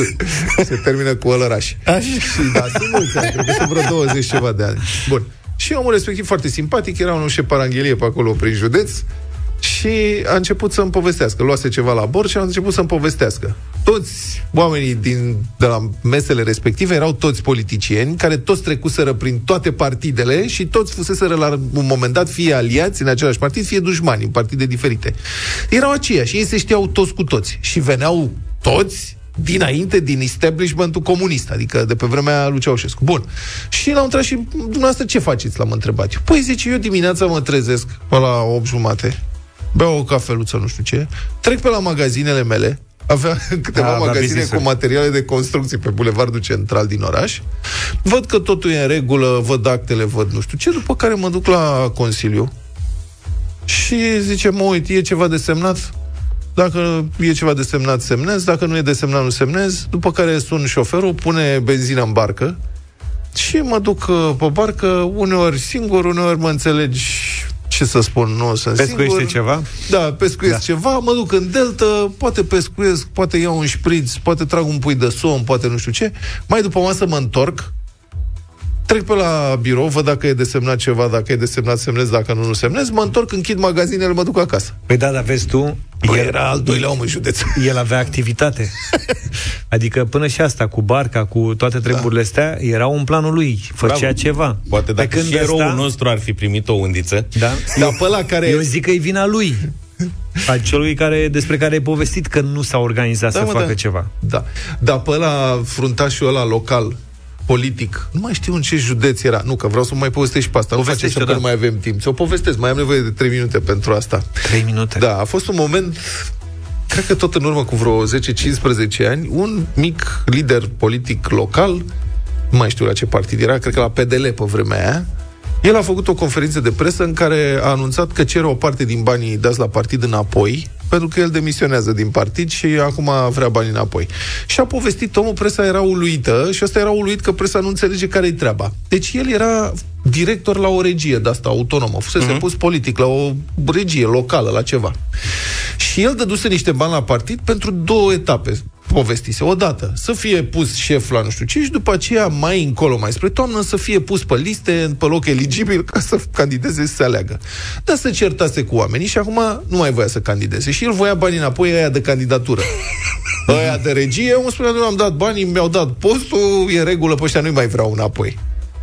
Se termină cu Ălăraș. Așa. Și da, sunt mulți ani, cred că sunt vreo 20 ceva de ani. Bun. Și omul respectiv foarte simpatic, era un ușe paranghelie pe acolo prin județ și a început să-mi povestească. Luase ceva la bord și a început să-mi povestească. Toți oamenii din, de la mesele respective erau toți politicieni, care toți trecuseră prin toate partidele și toți fuseseră la un moment dat fie aliați în același partid, fie dușmani în partide diferite. Erau aceiași, ei se știau toți cu toți și veneau toți dinainte din establishmentul comunist, adică de pe vremea lui Ceaușescu. Bun. Și l-am întrebat și dumneavoastră ce faceți, l-am întrebat. eu. Păi zice, eu dimineața mă trezesc pe la 8 jumate, beau o cafeluță, nu știu ce, trec pe la magazinele mele, avea câteva Da, da, magazine business-uri. cu materiale de construcții pe bulevardul central din oraș. Văd că totul e în regulă, văd actele, văd nu știu ce, după care mă duc la Consiliu și zice, mă uit, e ceva de semnat? Dacă e ceva de semnat, semnez. Dacă nu e de semnat, nu semnez. După care sun șoferul, pune benzină în barcă și mă duc uh, pe barcă, uneori singur, uneori mă înțelegi ce să spun, nu sunt Pescuiește singur. ceva? Da, pescuiesc da. ceva, mă duc în delta, poate pescuiesc, poate iau un șpriț, poate trag un pui de somn, poate nu știu ce. Mai după masă mă întorc, trec pe la birou, văd dacă e desemnat ceva, dacă e desemnat semnez, dacă nu, nu semnez, mă întorc, închid magazinele, mă duc acasă. Păi da, dar vezi tu, Bă, el, era al doilea om în județ. el avea activitate. Adică până și asta, cu barca, cu toate treburile astea, era un planul lui, făcea Bravo. ceva. Poate dacă și eroul nostru ar fi primit o undiță, Da? Dar pe ăla care... Eu zic că e vina lui. A celui care, despre care ai povestit că nu s-a organizat Da, să mă, facă da. ceva. Da. Dar pe ăla, fruntașul ăla local, politic, nu mai știu în ce județ era. Nu, că vreau să mai povestesc și pe asta. Nu face Povestește, să da. nu mai avem timp. Ți-o povestesc, mai am nevoie de 3 minute pentru asta. 3 minute. Da, a fost un moment cred că tot în urmă cu vreo 10-15 ani, un mic lider politic local, nu mai știu la ce partid era, cred că la PDL pe vremea aia, el a făcut o conferință de presă în care a anunțat că cere o parte din banii dați la partid înapoi, pentru că el demisionează din partid și acum vrea banii înapoi. Și a povestit omul, presa era uluită și ăsta era uluit că presa nu înțelege care-i treaba. Deci el era director la o regie de asta autonomă, fusese uh-huh. pus politic la o regie locală, la ceva. Și el dăduse niște bani la partid pentru două etape povestise. Odată, să fie pus șef la nu știu ce și după aceea, mai încolo, mai spre toamnă, să fie pus pe liste, pe loc eligibil, ca să candideze să se aleagă. Dar să certase cu oamenii și acum nu mai voia să candideze. Și el voia banii înapoi aia de candidatură. Aia de regie, îmi spunea, nu am dat banii, mi-au dat postul, e în regulă, pe ăștia nu-i mai vreau înapoi.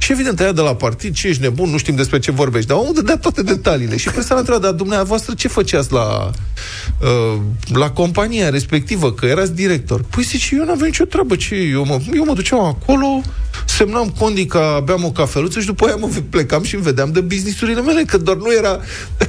Și evident, aia de la partid, ce ești nebun, nu știm despre ce vorbești, dar omul dădea toate detaliile. Și presa l-a întrebat, dar dumneavoastră ce făceați la, uh, la compania respectivă, că erați director? Păi zice, eu n-aveam nicio treabă, ce eu mă, eu mă duceam acolo, semnam condica, beam o cafeluță și după aia mă plecam și îmi vedeam de businessurile mele, că doar nu era,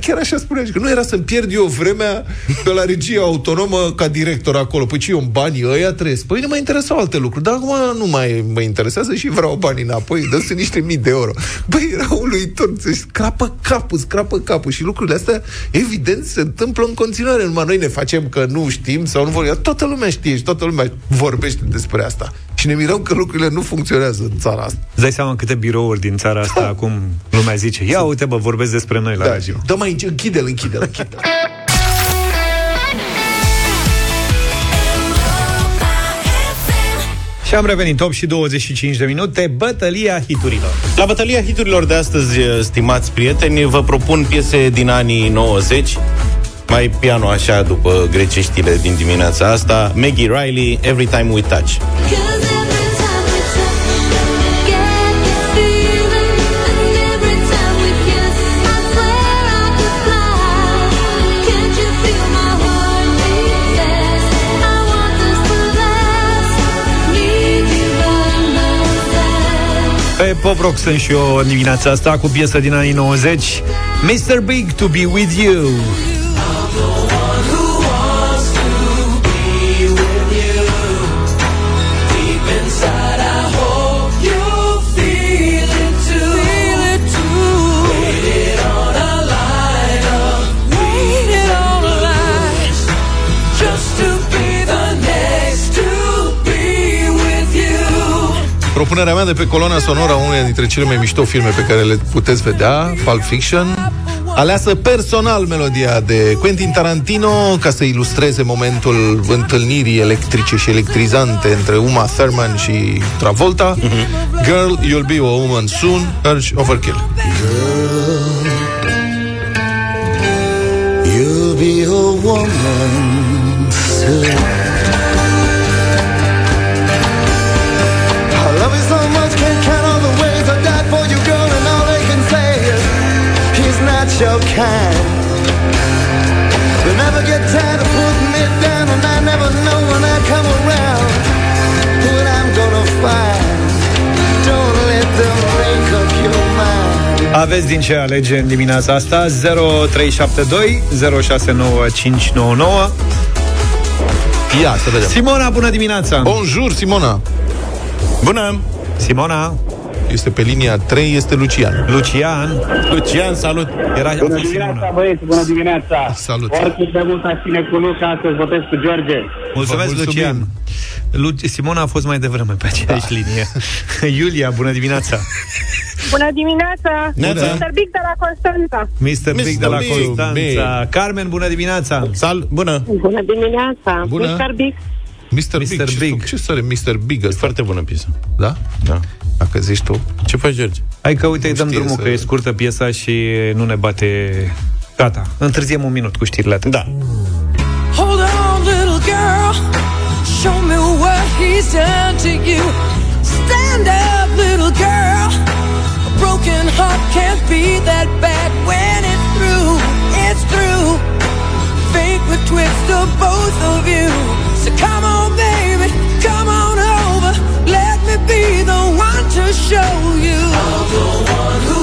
chiar așa spunea, că nu era să-mi pierd eu vremea pe la regia autonomă ca director acolo. Păi ce, eu în banii ăia trăiesc? Păi nu mă interesau alte lucruri, dar acum nu mai mă interesează și vreau banii înapoi, dă niște mii de euro. Băi, era uluitor, se scrapă capul, scrapă capul și lucrurile astea, evident, se întâmplă în continuare. Numai noi ne facem că nu știm sau nu vorbim. Toată lumea știe și toată lumea vorbește despre asta. Și ne mirăm că lucrurile nu funcționează în țara asta. Îți dai seama câte birouri din țara asta acum lumea zice, ia uite bă, vorbesc despre noi la Da, radio. dă mai închide-l, închide-l, închide Și am revenit 8 și 25 de minute, bătălia hiturilor. La bătălia hiturilor de astăzi, stimați prieteni, vă propun piese din anii 90, mai piano așa după greceștile din dimineața asta, Maggie Riley, Every Time We Touch. Pe Pop Rock sunt și eu în dimineața asta cu piesă din anii 90 Mr. Big to be with you Propunerea mea de pe coloana sonoră a unei dintre cele mai mișto filme pe care le puteți vedea, Pulp Fiction, aleasă personal melodia de Quentin Tarantino ca să ilustreze momentul întâlnirii electrice și electrizante între Uma Thurman și Travolta. Girl, you'll be a woman soon, Urge Overkill. You'll be a woman soon. Not your kind. They never get tired of putting it down, and I never know when I come around what I'm gonna find. Don't let them make up your mind. Aveți din ce alege în dimineața asta 0372 069599 Ia, să vedem. Simona, bună dimineața! Bonjour, Simona! Bună! Simona! Este pe linia 3, este Lucian. Lucian! Lucian, salut! Era Bună dimineața, băieți, bună dimineața! Salut! Oricât de mult aș ține cu Luca, astăzi votez cu George. Mulțumesc, Lucian! Lu- Simona a fost mai devreme pe aceeași da. linie. Iulia, bună dimineața! Bună dimineața! Neața. Mr. Big de la Constanța. Mr. Big de la Big. Constanța. Carmen, bună dimineața! Sal, bună! Bună dimineața! Bună. Mr. Big. Mr. Big. Mr. Ce, Big. ce sare Mr. Big ăsta? Foarte bună piesă. Da? Da. Dacă zici tu. Ce faci, George? Hai că uite, îi dăm știe drumul să- că e scurtă piesa și nu ne bate... Gata, întârziem un minut cu știrile atât. Da. Hold on, little girl. Show me what he's done to you. Stand up, little girl. A broken heart can't be that bad when it's through. It's through. Fate would twist the both of you. So come on, be the one to show you.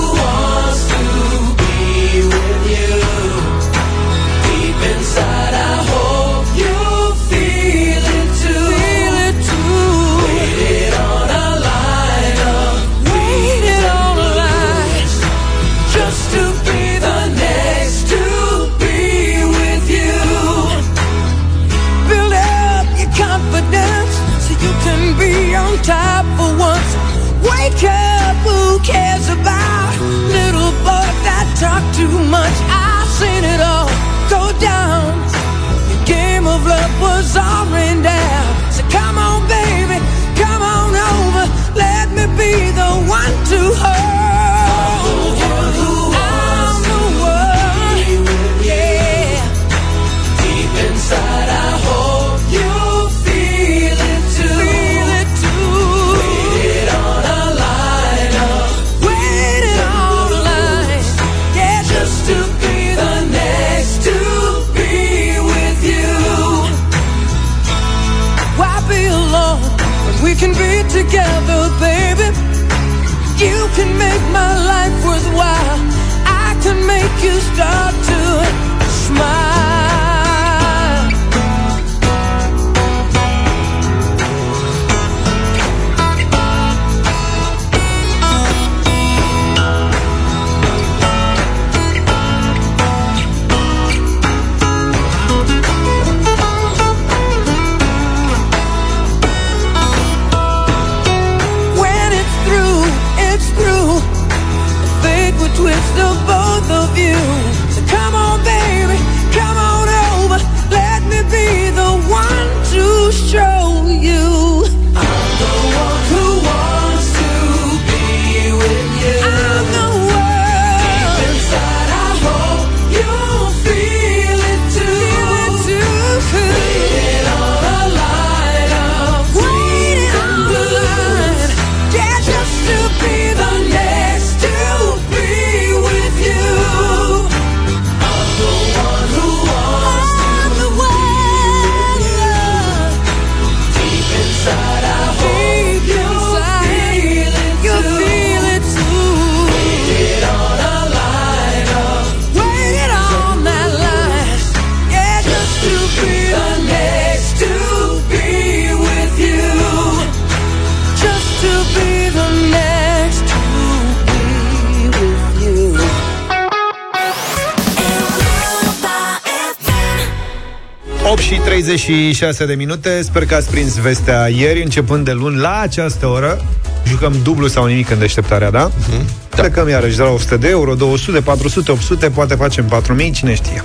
36 de minute Sper că ați prins vestea ieri Începând de luni la această oră Jucăm dublu sau nimic în deșteptarea, da? Mm-hmm. Da. Plecăm iarăși de la 100 de euro 200, 400, 800 Poate facem 4000, cine știe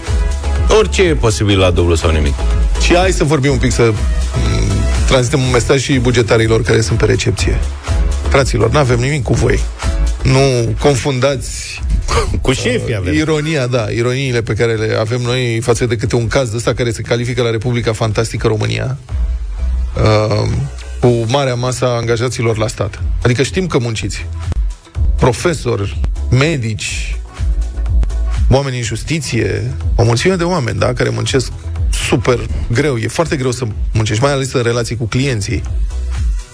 Orice e posibil la dublu sau nimic. Și hai să vorbim un pic, să m, transmitem un mesaj și bugetarilor care sunt pe recepție. Fraților, nu avem nimic cu voi. Nu confundați Cu șefii avem. Ironia, da, ironiile pe care le avem noi față de câte un caz de ăsta care se califică la Republica Fantastică România uh, cu marea masă a angajaților la stat. Adică știm că munciți. Profesori, medici, oameni în justiție, o mulțime de oameni, da, care muncesc super greu. E foarte greu să muncești, mai ales în relații cu clienții.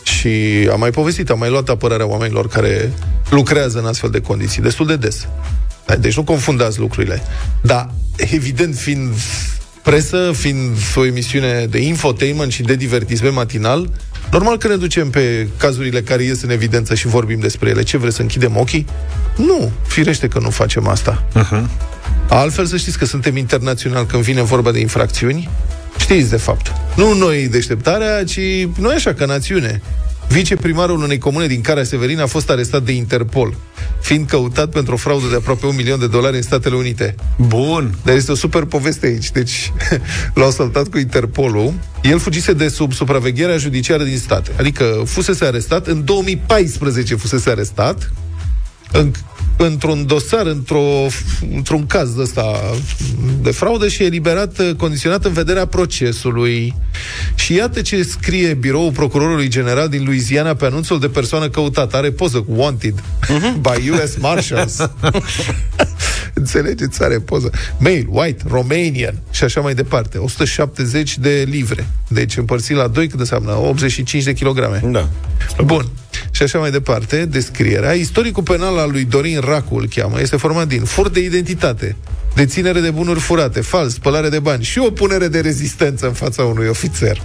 Și am mai povestit, am mai luat apărarea oamenilor care lucrează în astfel de condiții, destul de des. Da, Deci nu confundați lucrurile. Dar, evident, fiind presă, fiind o emisiune de infotainment și de divertisment matinal, normal că ne ducem pe cazurile care ies în evidență și vorbim despre ele. Ce vreți să închidem ochii? Nu, firește că nu facem asta. uh-huh. Altfel să știți că suntem internațional când vine vorba de infracțiuni. Știți, de fapt. Nu noi deșteptarea, ci noi așa, ca națiune. Viceprimarul unei comune din Cara Severin a fost arestat de Interpol, fiind căutat pentru o fraudă de aproape un milion de dolari în Statele Unite. Bun. Dar este o super poveste aici. Deci l-au saltat cu Interpolul. El fugise de sub supravegherea judiciară din state. Adică fusese arestat, în 2014 fusese arestat, în, într-un dosar, într-o, într-un caz de ăsta de fraudă și eliberat uh, condiționat în vederea procesului. Și iată ce scrie biroul procurorului general din Louisiana pe anunțul de persoană căutată. Are poză cu Wanted by US Marshals. Înțelegeți? Are poză. Mail, white, Romanian și așa mai departe. 170 de livre. Deci împărțit la 2 cât înseamnă? 85 de kilograme. Da. Bun. Și așa mai departe, descrierea. Istoricul penal al lui Dorin Racu îl cheamă. Este format din furt de identitate, deținere de bunuri furate, fals, spălare de bani și o punere de rezistență în fața unui ofițer.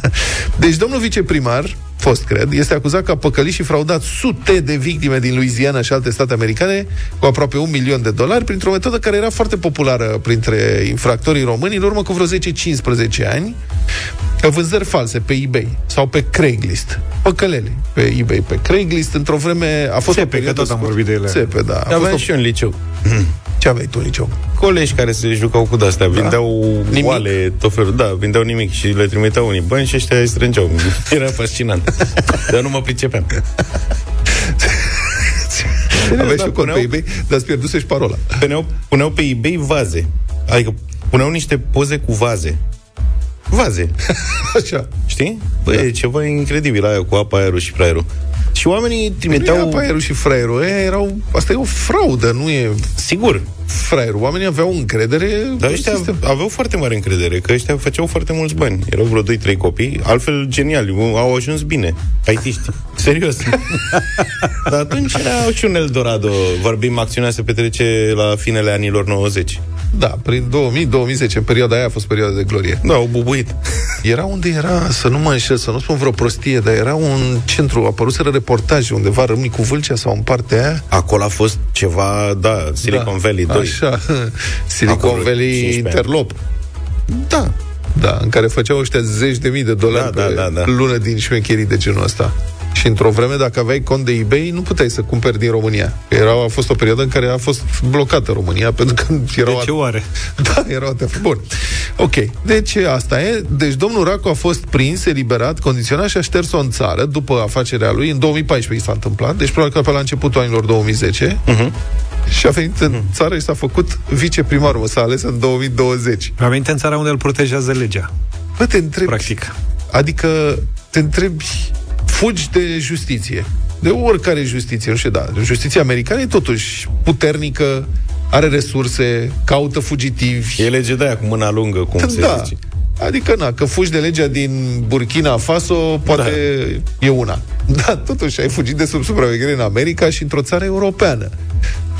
deci domnul viceprimar, fost cred, este acuzat că a păcălit și fraudat sute de victime din Louisiana și alte state americane cu aproape un milion de dolari printr-o metodă care era foarte populară printre infractorii români în urmă cu vreo 10-15 ani, vânzări false pe eBay sau pe Craigslist. Păcăleli pe eBay, pe Craigslist, într-o vreme a fost Țepe, o perioadă că tot am scurtă. vorbit de ele. Țepe, da. A fost Aveam o... și eu în liceu. Ce aveai tu în liceu? Colegi care se jucau cu de-astea, Da. vindeau Nimic? oale, tot felul, da, vindeau nimic și le trimiteau unii bani și ăștia îi strângeau. Era fascinant. Dar nu mă pricepeam. Aveai da, și un cont puneau- pe eBay, dar îți pierduse și parola. Puneau, puneau pe eBay vaze. Adică puneau niște poze cu vaze. Vaze. Așa. Știi? Băi, da. e ceva incredibil aia cu apa, aerul și fraierul. Și oamenii Nu trimiteau... e apa, aerul și fraierul. Aia erau, asta e o fraudă, nu e Sigur. fraierul. Oamenii aveau încredere Dar în ăștia sistem. aveau foarte mare încredere, că ăștia făceau foarte mulți bani. Erau vreo 2-3 copii, altfel geniali, au ajuns bine. Aitiști. Serios. Dar atunci era și un Eldorado. Vorbim, acțiunea se petrece la finele anilor 90. Da, prin 2000-2010, în perioada aia a fost perioada de glorie. Da, au bubuit. Era unde era, să nu mă înșel, să nu spun vreo prostie, dar era un centru, apăruseră reportaje undeva, rămâi cu Vâlcea sau în partea aia. Acolo a fost ceva, da, Silicon da, Valley 2. Așa, Silicon Acolo, Valley 15 ani. Interlop. Da. Da, în care făceau ăștia zeci de mii de dolari Da, pe da, da, da. lună din șmecherii de genul ăsta. Și într-o vreme, dacă aveai cont de eBay, nu puteai să cumperi din România. Era, a fost o perioadă în care a fost blocată România, pentru că erau... De ce oare? Da, erau atât. Bun. Ok. Deci asta e. Deci domnul Racu a fost prins, eliberat, condiționat și a șters-o în țară după afacerea lui. În 2014 i s-a întâmplat. Deci probabil că pe la începutul anilor 2010. Mhm. Și a venit în țară și s-a făcut viceprimarul. S-a ales în 2020. A venit în țara unde îl protejează legea. Bă, te întrebi... Practic. Adică te întrebi, fugi de justiție. De oricare justiție, nu știu, da. Justiția americană e totuși puternică, are resurse, caută fugitivi. E lege de aia cu mâna lungă, cum se da. zice. Adică, na, că fugi de legea din Burkina Faso, poate da. e una. Da, totuși ai fugit de sub supraveghere în America și într-o țară europeană.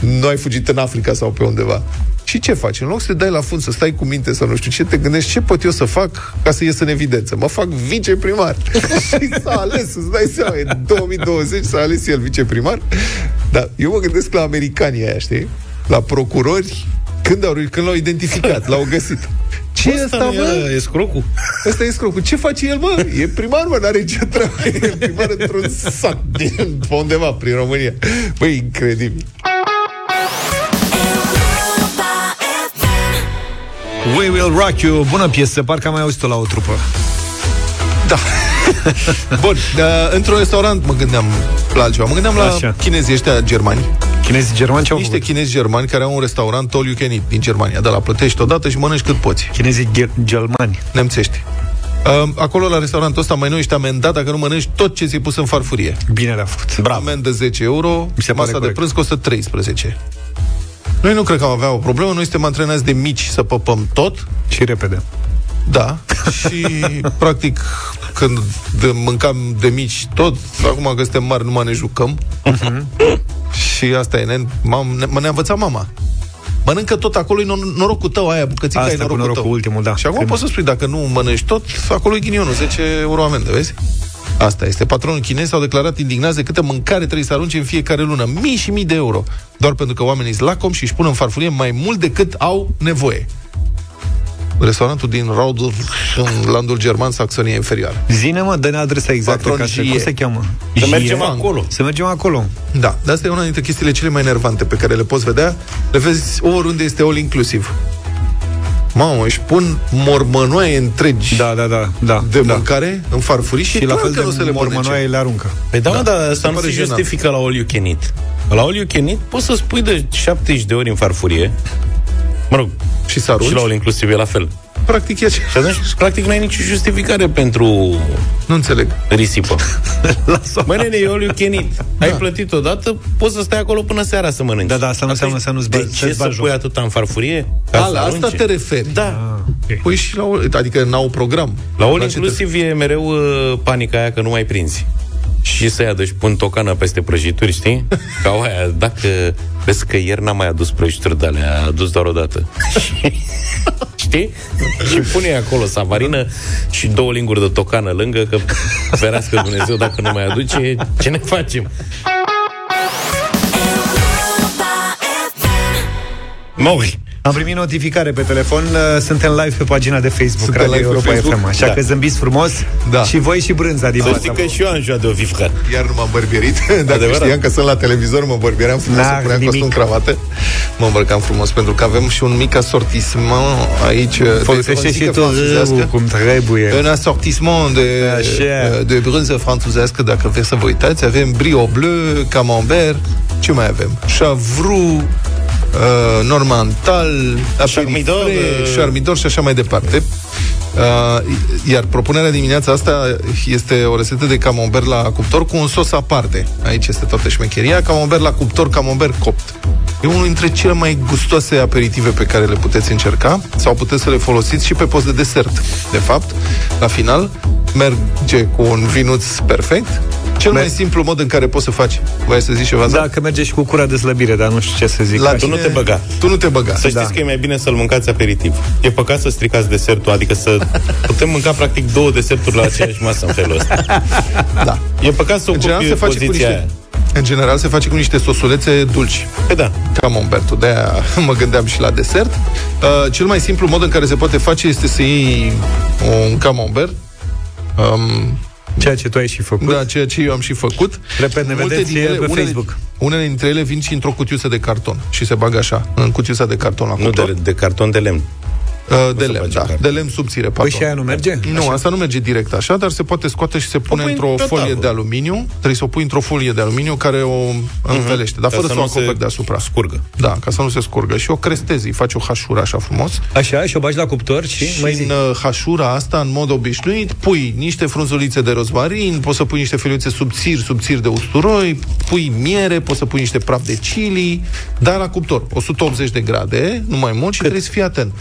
Nu ai fugit în Africa sau pe undeva. Și ce faci? În loc să te dai la fund, să stai cu minte sau nu știu ce, te gândești ce pot eu să fac ca să ies în evidență. Mă fac viceprimar. și s-a ales, îți dai seama, e 2020, s-a ales el viceprimar. Dar eu mă gândesc la americanii aia, știi? La procurori Când, au, când l-au identificat, l-au găsit. Ce e Ăsta asta, nu mă? era escrocul? Ăsta e scrocul. Ce face el, mă? E primar, mă, n-are ce treabă. E primar într-un sat din pe undeva prin România. Băi, incredibil. We Will Rock You, bună piesă, parcă am mai auzit-o la o trupă. Da. Bun, uh, într-un restaurant mă gândeam la altceva. Mă gândeam la Așa. chinezii ăștia germani. Chinezii germani ce au Niște făcut? chinezi germani care au un restaurant all you can eat din Germania. De la plătești odată și mănânci cât poți. Chinezii gher- germani. Nemțești. Uh, acolo la restaurantul ăsta mai nou ești amendat dacă nu mănânci tot ce ți-ai pus în farfurie. Bine le-a făcut. Bravo. Amendă 10 euro, Mi se pare masa de corect. prânz costă 13. Noi nu cred că am avea o problemă, noi suntem antrenați de mici să păpăm tot. Și repede. Da. Și, practic, când de, mâncam de mici tot, acum că suntem mari, nu mai ne jucăm. și asta e, ne, m-am, ne, m- ne-a învățat mama. Mănâncă tot acolo, e nor- norocul tău, aia, bucățica Asta e cu norocul, norocul tău. ultimul, da. Și acum Când- poți să spui, dacă nu mănânci tot, acolo e ghinionul, 10 euro amendă, vezi? Asta este. Patronul chinez s-au declarat indignați de câtă mâncare trebuie să arunce în fiecare lună. Mii și mii de euro. Doar pentru că oamenii sunt lacom și își pun în farfurie mai mult decât au nevoie. Restaurantul din Raudor, în landul german, Saxonia Inferioară. Zine, mă, dă-ne adresa exactă Patron ca să... Jie. Cum se cheamă? Să Jie? mergem acolo. Să mergem acolo. Da, dar asta e una dintre chestiile cele mai enervante pe care le poți vedea. Le vezi oriunde este all inclusiv. Mamă, își pun mormănoaie întregi Da, da, da. da de da. mâncare în farfurii și, Și la clar fel că nu se de le mormănoaie mănânce. le aruncă. Păi da, Da, mă, dar se asta nu pare se jenant. justifică la all you can eat. La all you can eat poți să spui de 70 de ori în farfurie. Mă rog, Și să arunci. și la all inclusiv e la fel. Practic e așa. Și atunci, practic, nu ai nicio justificare pentru Nu înțeleg. risipă. Mă, nene, e all you can eat. Ai plătit odată, poți să stai acolo până seara să mănânci. Da, da, asta nu înseamnă să nu-ți De bagi- ce să-ți să bagi pui joc. atâta în farfurie? Ca A, să la asta arunce? te referi. Da. Păi și la all, adică n-au program. La all La ce inclusiv e mereu uh, panica aia că nu mai prinzi. Și să ia, deci pun tocană peste prăjituri, știi? Ca aia, dacă vezi că ieri n-am mai adus prăjituri de alea, a adus doar o dată. știi? Și pune acolo savarină și două linguri de tocană lângă, că ferească Dumnezeu dacă nu mai aduce, ce ne facem? Mori! Am primit notificare pe telefon, uh, suntem live pe pagina de Facebook, Suntem Radio live pe Europa Facebook? FM, așa Da. că zâmbiți frumos Da. și voi și brânza din Să fața. știi că și eu am juat de o vifcat. Iar nu m-am bărbierit. Dacă Adevărat. știam că sunt la televizor, mă bărbieream frumos, N-a să puneam nimic. costum, cravată. Mă îmbrăcam frumos, pentru că avem și un mic asortisment aici. de Folosește și frunzică tu franțuzească. râul cum trebuie. Un asortisment de, Așa. de brânză franțuzească, dacă vreți să vă uitați. Avem brio bleu, camembert, ce mai avem? Chavru, uh, normantal, Charmidor, aperitif, uh, charmidor și așa mai departe. Uh, iar propunerea dimineața asta este o rețetă de camembert la cuptor cu un sos aparte. Aici este toată șmecheria. Camembert la cuptor, camembert copt. E unul dintre cele mai gustoase aperitive pe care le puteți încerca sau puteți să le folosiți și pe post de desert. De fapt, la final, merge cu un vinuț perfect. Cel mai simplu mod în care poți să faci. Voi să zici ceva? Da, că merge și cu cura de slăbire, dar nu știu ce să zic. La Tu nu te băga. Tu nu te băga. Să știți Da. că e mai bine să-l mâncați aperitiv. E păcat să stricați desertul, adică să putem mânca practic două deserturi la aceeași masă în felul ăsta. Da. E păcat să În general, se ocupi face cu poziția aia. niște, în general se face cu niște sosulețe dulci. Păi da. Camembertul, de-aia mă gândeam și la desert. Uh, cel mai simplu mod în care se poate face este să iei un camembert, um, Ceea ce tu ai și făcut. da, ceea ce eu am și făcut. Repet, ne Multe vedeți din ele- pe unele, Facebook. Unele dintre ele vin și într-o cutiuță de carton și se bagă așa, în cutiuța de carton la Nu cuptor. de, de carton de lemn. Uh, de se lemn, face da. carton. De lemn subțire, Păi pardon. și aia nu merge? Nu, asta nu merge direct așa, dar se poate scoate și se pune pui într-o pe folie tavă. de aluminiu. Trebuie să o pui într-o folie de aluminiu care o învelește, dar Ca fără să să o nu se acoperi deasupra. Scurgă. Da, ca să nu se scurgă. Și o crestezi, îi faci o hașură așa frumos. Așa, și o bagi la cuptor și, Și mai zi. în uh, hașura asta, în mod obișnuit, pui niște frunzulițe de rozmarin, poți să pui niște feliuțe subțiri, subțiri de usturoi, pui miere, poți să pui niște praf de chili, dar la cuptor, 180 de grade, nu mai mult, și trebuie să fii atent.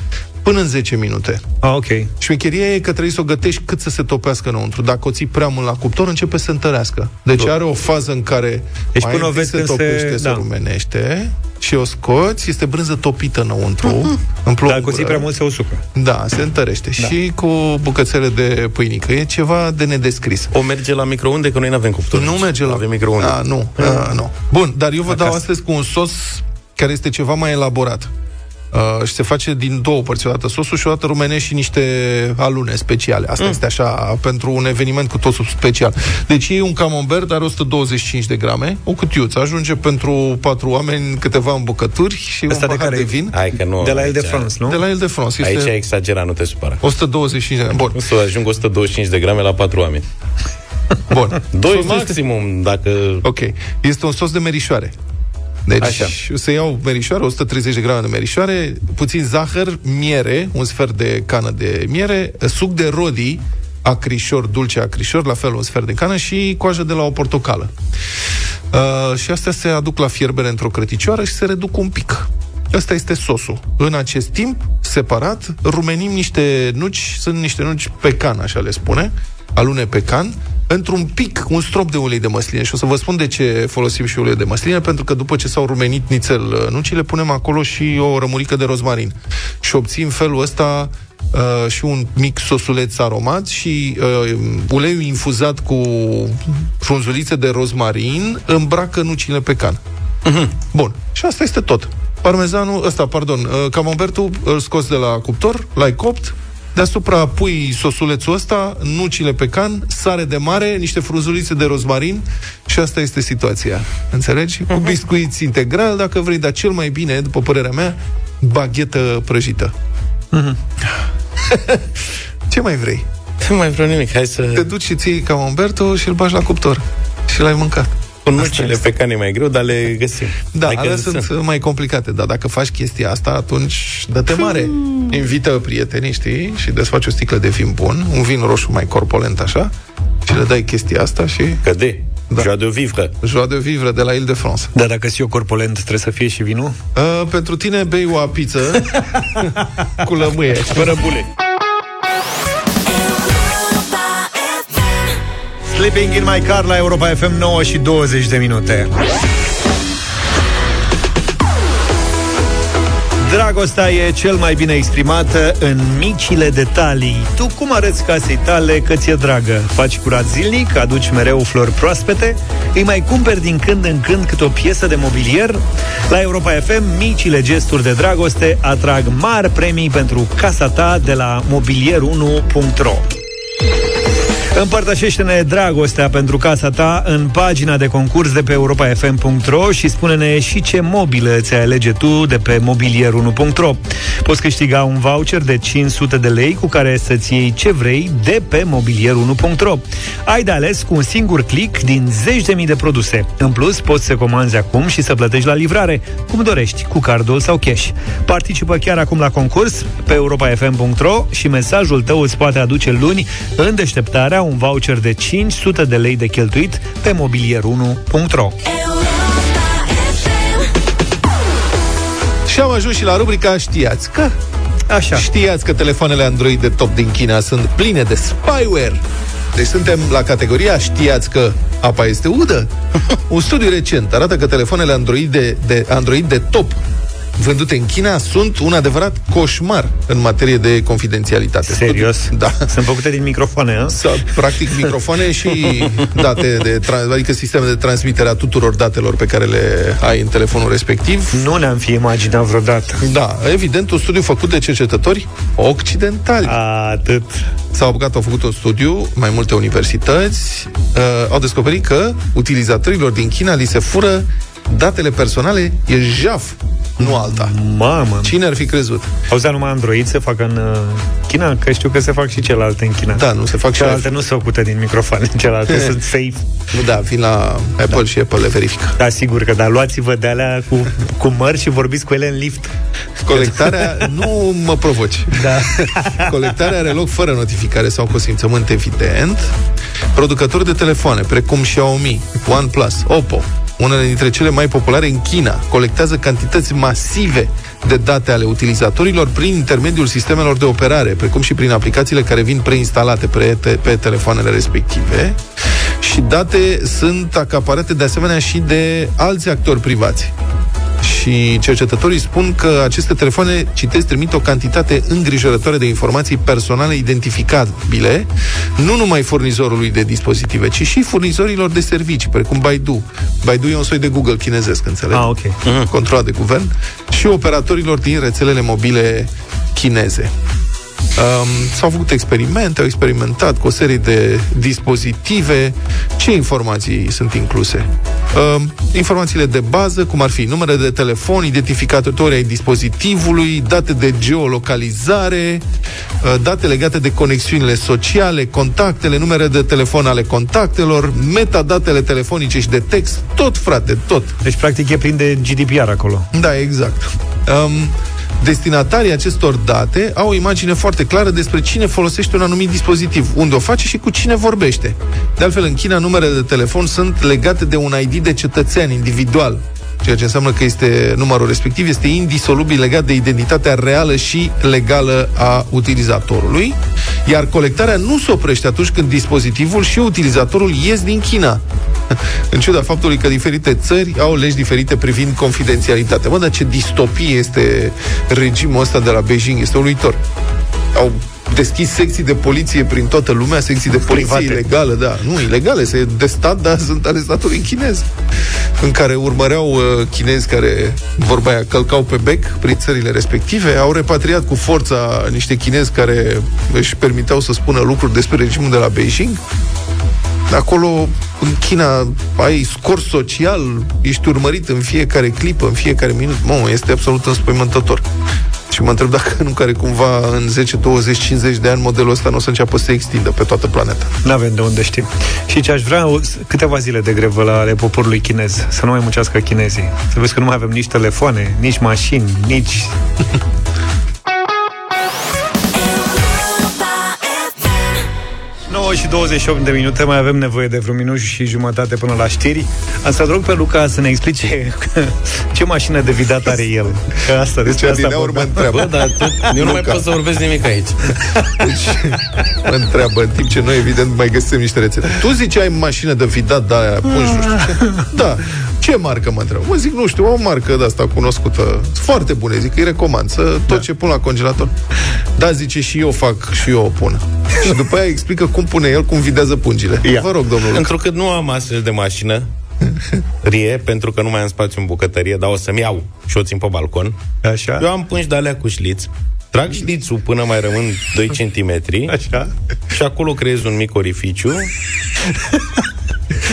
Până în 10 minute. Ah, ok. Șmecheria e că trebuie să o gătești cât să se topească înăuntru. Dacă o ții prea mult la cuptor, începe să întărească. Deci are o fază în care Deci mai până o întâi vezi se când se- topește, se da. rumenește și o scoți, este brânză topită înăuntru, în plouă. Dar cu ții prea mult se usucă. Da, se întărește. Da. Și cu bucățele de pâinică. E ceva de nedescris. O merge la microunde, că noi nu avem cuptor. Nu merge la... Avem microunde. A, nu, a, nu. Bun, dar eu vă dau Acasă. astăzi cu un sos care este ceva mai elaborat. Uh, și se face din două părți, o dată sosul și o dată rumenești și niște alune speciale. Asta mm. este așa, pentru un eveniment cu tosul special. Deci e un camembert, are 125 de grame, o cutiuță, ajunge pentru patru oameni câteva îmbucături și Ăsta un de pahar care de vin. Hai că nu. De la El de aici- France, nu? De la el de France. Este Aici ai exagerat, nu te supăra. 125 de grame. Bun. Nu să ajung 125 de grame la patru oameni. Bun. Doi Sosul maximum, dacă... Ok. Este un sos de merișoare. Deci Așa. să iau merișoare, 130 de grame de merișoare, puțin zahăr, miere, un sfert de cană de miere, suc de rodii, acrișor, dulce acrișor, la fel un sfert de cană și coajă de la o portocală. Uh, și astea se aduc la fierbere într-o crăticioară și se reduc un pic. Ăsta este sosul. În acest timp, separat, rumenim niște nuci, sunt niște nuci pecan, așa le spune, alune pecan, într-un pic, un strop de ulei de măsline. Și o să vă spun de ce folosim și ulei de măsline, pentru că după ce s-au rumenit nițel uh, nucile, punem acolo și o rămurică de rozmarin. Și obțin felul ăsta uh, și un mic sosuleț aromat și uh, uleiul infuzat cu frunzulițe de rozmarin îmbracă nucile pecan. Bun. Și asta este tot. Parmezanul, ăsta, pardon, uh, camembertul îl scoți de la cuptor, l-ai copt, deasupra pui sosulețul ăsta, nucile pecan, sare de mare, niște frunzulițe de rozmarin și asta este situația. Înțelegi? Cu biscuiți integral, dacă vrei, dar cel mai bine, după părerea mea, baghetă prăjită. Ce mai vrei? Nu mai vreau nimic, hai să... Te duci și ții camembertul și îl bagi la cuptor. Și l-ai mâncat. Cu nucile pe care e mai greu, dar le găsim. Da, Adică alea sunt mai complicate, dar dacă faci chestia asta, atunci dă-te mare. Invită prietenii, știi, și desfaci o sticlă de vin bun, un vin roșu mai corpolent așa, și le dai chestia asta și... Căde. Da. Joie de vivre. Joie de vivre de la Ile de France. Dar dacă sunt eu corpolent, trebuie să fie și vinul? Uh, pentru tine bei o apiță cu lămâie. Fără bule. Sleeping in my car la Europa FM 9 și 20 de minute. Dragostea e cel mai bine exprimată în micile detalii. Tu cum arăți casei tale că ți-e dragă? Faci curat zilnic, aduci mereu flori proaspete, îi mai cumperi din când în când câte o piesă de mobilier? La Europa FM, micile gesturi de dragoste atrag mari premii pentru casa ta de la mobilier1.ro. Împărtășește-ne dragostea pentru casa ta în pagina de concurs de pe europafm.ro și spune-ne și ce mobilă ți-ai alege tu de pe mobilier1.ro. Poți câștiga un voucher de 500 de lei cu care să-ți iei ce vrei de pe mobilier1.ro. Ai de ales cu un singur click din zeci de mii de produse. În plus, poți să comanzi acum și să plătești la livrare, cum dorești, cu cardul sau cash. Participă chiar acum la concurs pe europafm.ro și mesajul tău îți poate aduce luni în deșteptarea un voucher de 500 de lei de cheltuit pe mobilier1.ro. Și am ajuns și la rubrica Știați că Așa. Știați că telefoanele Android de top din China sunt pline de spyware. Deci suntem la categoria Știați că apa este udă? Un studiu recent arată că telefoanele Android de, de, Android de top vândute în China sunt un adevărat coșmar în materie de confidențialitate. Serios? Studiu- Da. Sunt făcute din microfoane, a? Sau, practic, microfoane și date de tra- adică sisteme de transmitere a tuturor datelor pe care le ai în telefonul respectiv. Nu ne-am fi imaginat vreodată. Da, evident, un studiu făcut de cercetători occidentali. Atât. S-au apucat, au făcut un studiu, mai multe universități, uh, au descoperit că utilizatorilor din China li se fură datele personale, e jaf, nu alta. Mamă. Cine ar fi crezut? Auzea numai Android se fac în uh, China? Că știu că se fac și celelalte în China. Da, nu se fac și Celelalte nu sunt făcute din microfoane, celelalte sunt safe. Nu, da, vin la Apple da. și Apple le verifică. Da, sigur că, dar luați-vă de alea cu, cu mări și vorbiți cu ele în lift. Colectarea, nu mă provoci. Da. Colectarea are loc fără notificare sau consimțământ evident. Producători de telefoane, precum Xiaomi, OnePlus, Oppo, unele dintre cele mai populare în China, colectează cantități masive de date ale utilizatorilor prin intermediul sistemelor de operare, precum și prin aplicațiile care vin preinstalate pe, te- pe telefoanele respective. Și date sunt acaparate de asemenea și de alți actori privați. Și cercetătorii spun că aceste telefoane, citesc, trimit o cantitate îngrijorătoare de informații personale identificabile, nu numai furnizorului de dispozitive, ci și furnizorilor de servicii, precum Baidu. Baidu e un soi de Google chinezesc, înțeleg? Ah, ok. Controlat de guvern. Și operatorilor din rețelele mobile chineze. Um, s-au făcut experimente, au experimentat cu o serie de dispozitive. Ce informații sunt incluse? Um, informațiile de bază, cum ar fi numere de telefon, identificatori ai dispozitivului, date de geolocalizare, uh, date legate de conexiunile sociale, contactele, numere de telefon ale contactelor, metadatele telefonice și de text, tot, frate, tot. Deci, practic, e plin de GDPR acolo. Da, exact. Um, destinatarii acestor date au o imagine foarte clară despre cine folosește un anumit dispozitiv, unde o face și cu cine vorbește. De altfel, în China, numerele de telefon sunt legate de un ID de cetățean individual, ceea ce înseamnă că este numărul respectiv este indisolubil legat de identitatea reală și legală a utilizatorului, iar colectarea nu se oprește atunci când dispozitivul și utilizatorul ies din China. În ciuda faptului că diferite țări au legi diferite privind confidențialitatea. Mă, dar ce distopie este regimul ăsta de la Beijing, este uluitor. Au deschis secții de poliție prin toată lumea, secții de poliție Private. ilegală, da. Nu, ilegale, se de stat, dar sunt arestatorii chinezi, în care urmăreau uh, chinezi care, vorba aia, călcau pe bec prin țările respective, au repatriat cu forța niște chinezi care își permiteau să spună lucruri despre regimul de la Beijing. Acolo, în China, ai scor social, ești urmărit în fiecare clipă, în fiecare minut. Mă, este absolut înspăimântător. Și mă întreb dacă nu care cumva în 10, 20, 50 de ani modelul ăsta nu o să înceapă să se extindă pe toată planeta. Nu avem de unde știm. Și ce aș vrea, o- câteva zile de grevă la ale poporului chinez. Să nu mai muncească chinezii. Să vezi că nu mai avem nici telefoane, nici mașini, nici... 9 și 28 de minute, mai avem nevoie de vreo minut și jumătate până la știri. Am să rog pe Luca să ne explice ce mașină de vidat are el. Că asta, Deci despre asta adineauri mă vorbeam. întreabă. Bă, dar tu, eu nu mai Luca. pot să vorbesc nimic aici. Deci, mă întreabă, în timp ce noi, evident, mai găsim niște rețete. Tu zici ai mașină de vidat de aia, pungi, nu știu ce. Da. Ce marcă, mă întreb? Mă zic, nu știu, o marcă de asta cunoscută. Foarte bune, zic, îi recomand să tot ce pun la congelator. Da, zice, și eu fac, și eu o pun. și după aia explică cum pune el, cum videază pungile. Ia. Vă rog, domnul Luca. Întrucât nu am astfel de mașină, rie, pentru că nu mai am spațiu în bucătărie, dar o să-mi iau și o țin pe balcon. Așa? Eu am pungi de alea cu șliț, trag șlițul până mai rămân 2 cm Așa? și acolo creez un mic orificiu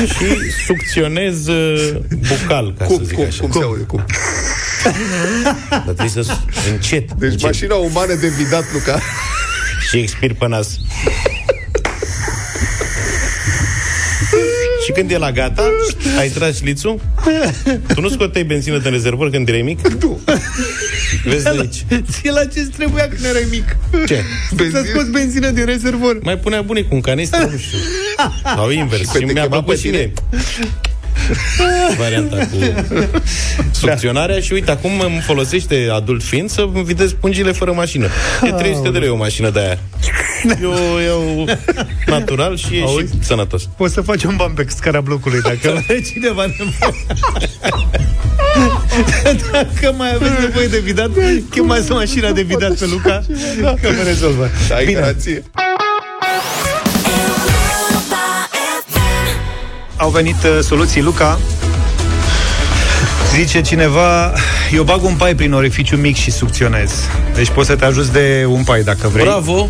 și sucționez uh, bucal, ca Cum, să zic cum, așa. cum se aude? Cum? Dar trebuie să încet, Deci încet mașina umană de vidat, Luca. și expir pe nas. Când e la gata, ai tras șlițul, tu nu scoteai benzină din rezervor când erai mic? Nu. Vezi de aici. Ție la ce trebuia când erai mic? Ce? Să scoți benzină din rezervor. Mai punea bunicul un canistră, nu știu. Sau invers. pe Și te mi-a chema plăcut pe și tine? mie. Varianta cu sucționarea și uite, acum îmi folosește adult fiind să îmi videz pungile fără mașină. E 300 de lei o mașină de aia. Eu iau natural și e Auzi? și sănătos. Poți să faci un ban pe scara blocului dacă are cineva nevoie. Dacă mai aveți nevoie de vidat, chemați mașina de vidat pe Luca, că vă rezolvă. Ai Bine. garanție. Au venit uh, soluții, Luca. Zice cineva, eu bag un pai prin orificiu mic și sucționez. Deci poți să te ajuți de un pai dacă vrei. Bravo!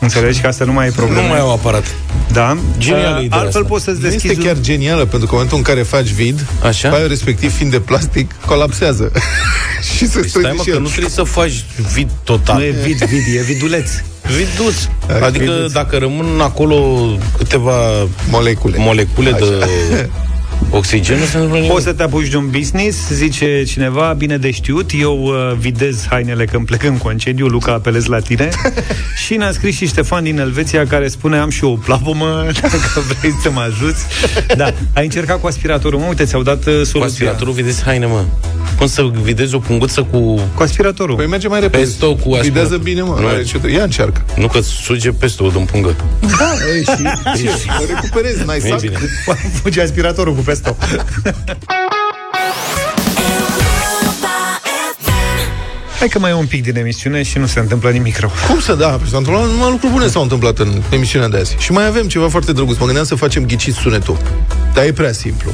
Înțelegi că asta nu mai e problemă. Nu mai au aparat. Da? Genială Uh, ideea Altfel asta. poți să-ți Nu este deschizi... chiar genială, pentru că în momentul în care faci vid, Așa? paiul respectiv fiind de plastic, colapsează. și se Păi strânge stai mă, și că el. nu trebuie să faci vid total. Nu e vid, vid, e viduleț. Vidus. Adică dacă rămân acolo câteva Molecule. molecule de oxigen, nu se întâmplă nimic. Poți să te apuci de un business, zice cineva, bine de știut, eu uh, videz hainele când plec în concediu, Luca, apelez la tine. și ne-a scris și Ștefan din Elveția, care spune, am și eu o plavomă, dacă vrei să mă ajuți. Da, ai încercat cu aspiratorul, mă, uite, ți-au dat uh, Cu soluția. aspiratorul videzi haine, mă. Cum să videzi o punguță cu... Cu aspiratorul. Păi merge mai repede. Pesto cu Videază aspirator. bine, mă. Nu Are merge. ce... Ia încearcă. Nu că suge pesto din pungă. Da, e, și ce? Mă recuperezi, n-ai Nu e sac? bine. Fuge aspiratorul cu pesto. Hai că mai e un pic din emisiune și nu se întâmplă nimic rău. Cum să da? S-au întâmplat numai lucruri bune s-au întâmplat în emisiunea de azi. Și mai avem ceva foarte drăguț. Mă gândeam să facem ghicit sunetul. Dar e prea simplu.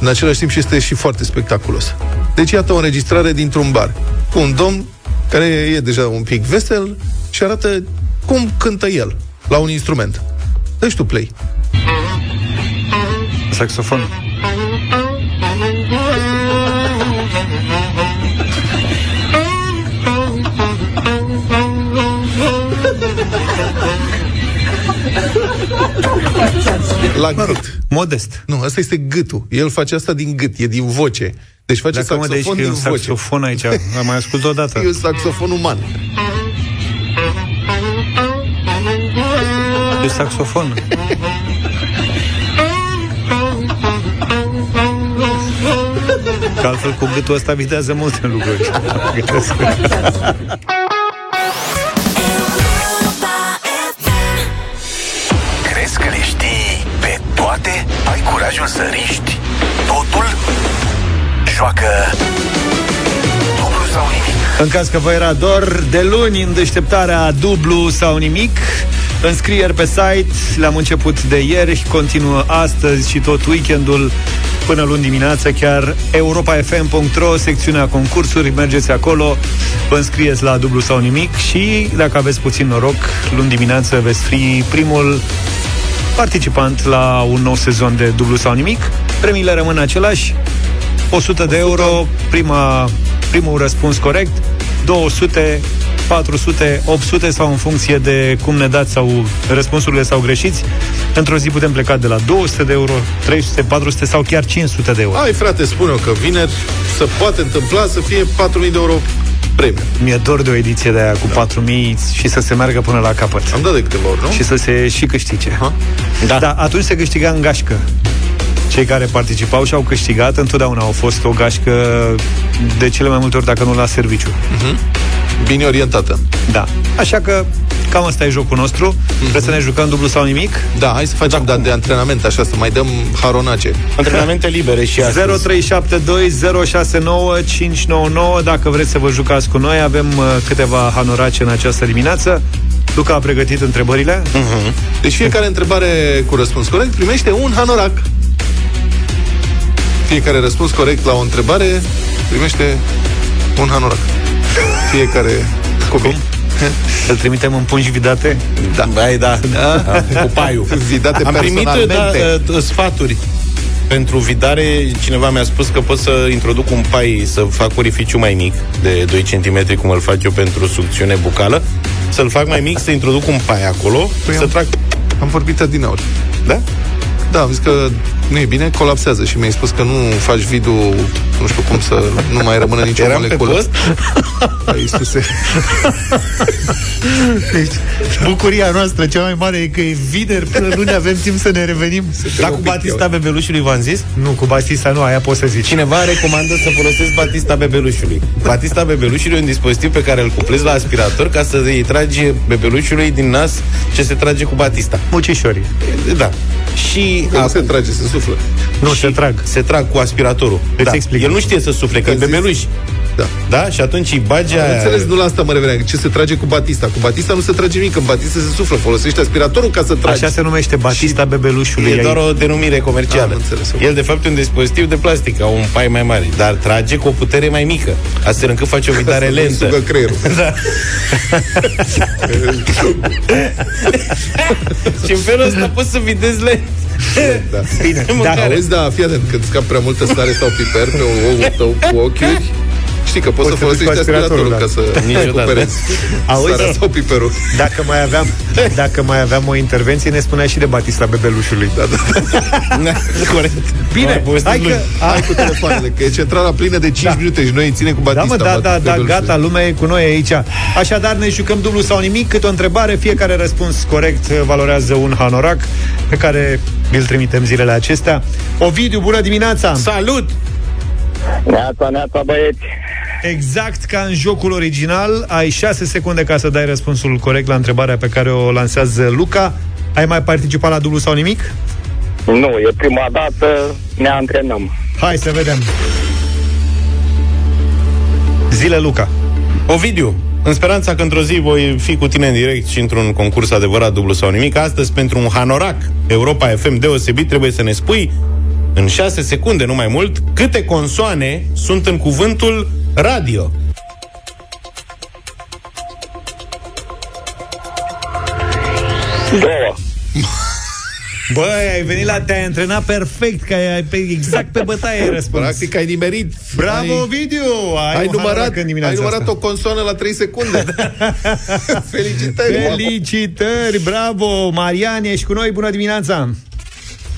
În același timp și este și foarte spectaculos. Deci iată o înregistrare dintr-un bar cu un domn care e deja un pic vesel și arată cum cântă el la un instrument. Deci tu play. Saxofon. La gât. Modest. Nu, asta este gâtul. El face asta din gât, e din voce. Deci face Dacă mă deci saxofon că e din un voce. saxofon aici, am mai ascultat odată. E un saxofon uman. E saxofon. Că altfel cu gâtul ăsta vitează multe lucruri. curajul să riști totul? Joacă dublu sau nimic. În caz că vă era dor, de luni în deșteptarea dublu sau nimic, înscrieri pe site, le-am început de ieri, continuă astăzi și tot weekendul până luni dimineață, chiar europafm.ro, secțiunea concursuri, mergeți acolo, vă înscrieți la dublu sau nimic și, dacă aveți puțin noroc, luni dimineață veți fi primul participant la un nou sezon de dublu sau nimic. Premiile rămân același, 100 de euro, prima, primul răspuns corect, 200, 400, 800 sau în funcție de cum ne dați sau răspunsurile sau greșiți. Într-o zi putem pleca de la 200 de euro, 300, 400 sau chiar 500 de euro. Ai, frate, spune că vineri să poate întâmpla să fie 4.000 de euro premiu. Mi-e dor de o ediție de aia cu 4000 și să se meargă până la capăt. Am dat de câteva ori, nu? Și să se și câștige. Da. da. atunci se câștiga în gașcă. Cei care participau și au câștigat întotdeauna au fost o gașcă de cele mai multe ori, dacă nu la serviciu. Mhm. Bine orientată. Da. Așa că cam asta e jocul nostru. Mhm. Vreți să ne jucăm dublu sau nimic? Da, hai să facem da, de antrenament, așa, să mai dăm haronace. Antrenamente libere și astăzi. 0372069599 Dacă vreți să vă jucați cu noi, avem uh, câteva hanorace în această dimineață. Luca a pregătit întrebările. Uh-huh. Deci fiecare întrebare cu răspuns corect primește un hanorac. Fiecare răspuns corect la o întrebare primește un hanorac. Fiecare copil. Cum? Îl trimitem în pungi vidate? Da. Bai, da. da. Cu paiul. Vidate Am primit da, personalmente. uh, sfaturi pentru vidare, cineva mi-a spus că pot să introduc un pai, să fac orificiu mai mic, de 2 cm, cum îl fac eu pentru sucțiune bucală, să-l fac mai mic, să introduc un pai acolo, Păi să am- trag... Am vorbit adineauri. Da? Da, am zis că nu e bine, colapsează și mi-ai spus că nu faci video, nu știu cum să nu mai rămână nicio Eram pe moleculă. post? Ai, Iisuse. Deci, bucuria noastră cea mai mare e că e vineri până luni avem timp să ne revenim. Dar cu Batista bebelușului v-am zis? Nu, cu Batista nu, aia poți să zici. Cineva recomandă să folosesc Batista bebelușului. Batista bebelușului e un dispozitiv pe care îl cuplezi la aspirator ca să îi tragi bebelușului din nas ce se trage cu Batista. Mucișorii. Da. Și Că nu se trage, se suflă. Nu, se trag. se trag cu aspiratorul. Îți Da. explic. El nu știe să sufle, că e Că zici- bebeluș. Da. Da? Și atunci îi bagi Am aia... înțeles, nu la asta mă reveneam. Ce se trage cu Batista? Cu Batista nu se trage nimic, în Batista se suflă. Folosește aspiratorul ca să tragi. Așa se numește Batista bebelușului. E doar Ai- o denumire comercială. Am înțeles, ok. El, de fapt, e un dispozitiv de plastic, au un pai mai mare, dar trage cu o putere mai mică, astfel încât face o vidare Să nu-i lentă. sugă creierul. Da. și în felul ăsta poți să videzi lent. Da. Bine, Mâncare. da, Auzi, da, fii atent, când scapi prea multă sare sau piper pe oul tău cu ochiuri, știi că poți, Poți să să duci cu folosești aspiratorul aspiratorul, ca să Niciodată. recuperezi Auzi? sarea sau piperul. dacă mai aveam dacă mai aveam o intervenție, ne spunea și de Batista bebelușului. Da, da. Corect. Bine, Mai povestit hai că... luni. Hai cu telefoanele, că e centrala plină de 5 Da. minute și noi îi ținem cu Da, Batista. mă, da, Bat- da, da, bebelușul. gata, lumea e cu noi aici. Așadar, ne jucăm dublu sau nimic, câte o întrebare, fiecare răspuns corect valorează un hanorac pe care îl trimitem zilele acestea. Ovidiu, bună dimineața! Salut! Neața, neața, băieți. Exact ca în jocul original, ai 6 secunde ca să dai răspunsul corect la întrebarea pe care o lansează Luca. Ai mai participat la dublu sau nimic? Nu, e prima dată, ne antrenăm. Hai să vedem. Zile, Luca. Ovidiu, în speranța că într-o zi voi fi cu tine în direct și într-un concurs adevărat dublu sau nimic, astăzi pentru un hanorac Europa FM deosebit trebuie să ne spui în 6 secunde, nu mai mult, câte consoane sunt în cuvântul radio. Două. Băi, ai venit la te-ai antrenat perfect, că ai, pe, exact pe bătaie ai răspuns. Practic ai nimerit. Bravo, ai, Ovidiu! Ai, ai un numărat, hanorac în dimineața ai numărat asta. o consoană la 3 secunde. Felicitări! Felicitări, bravo! Marian, ești cu noi, bună dimineața!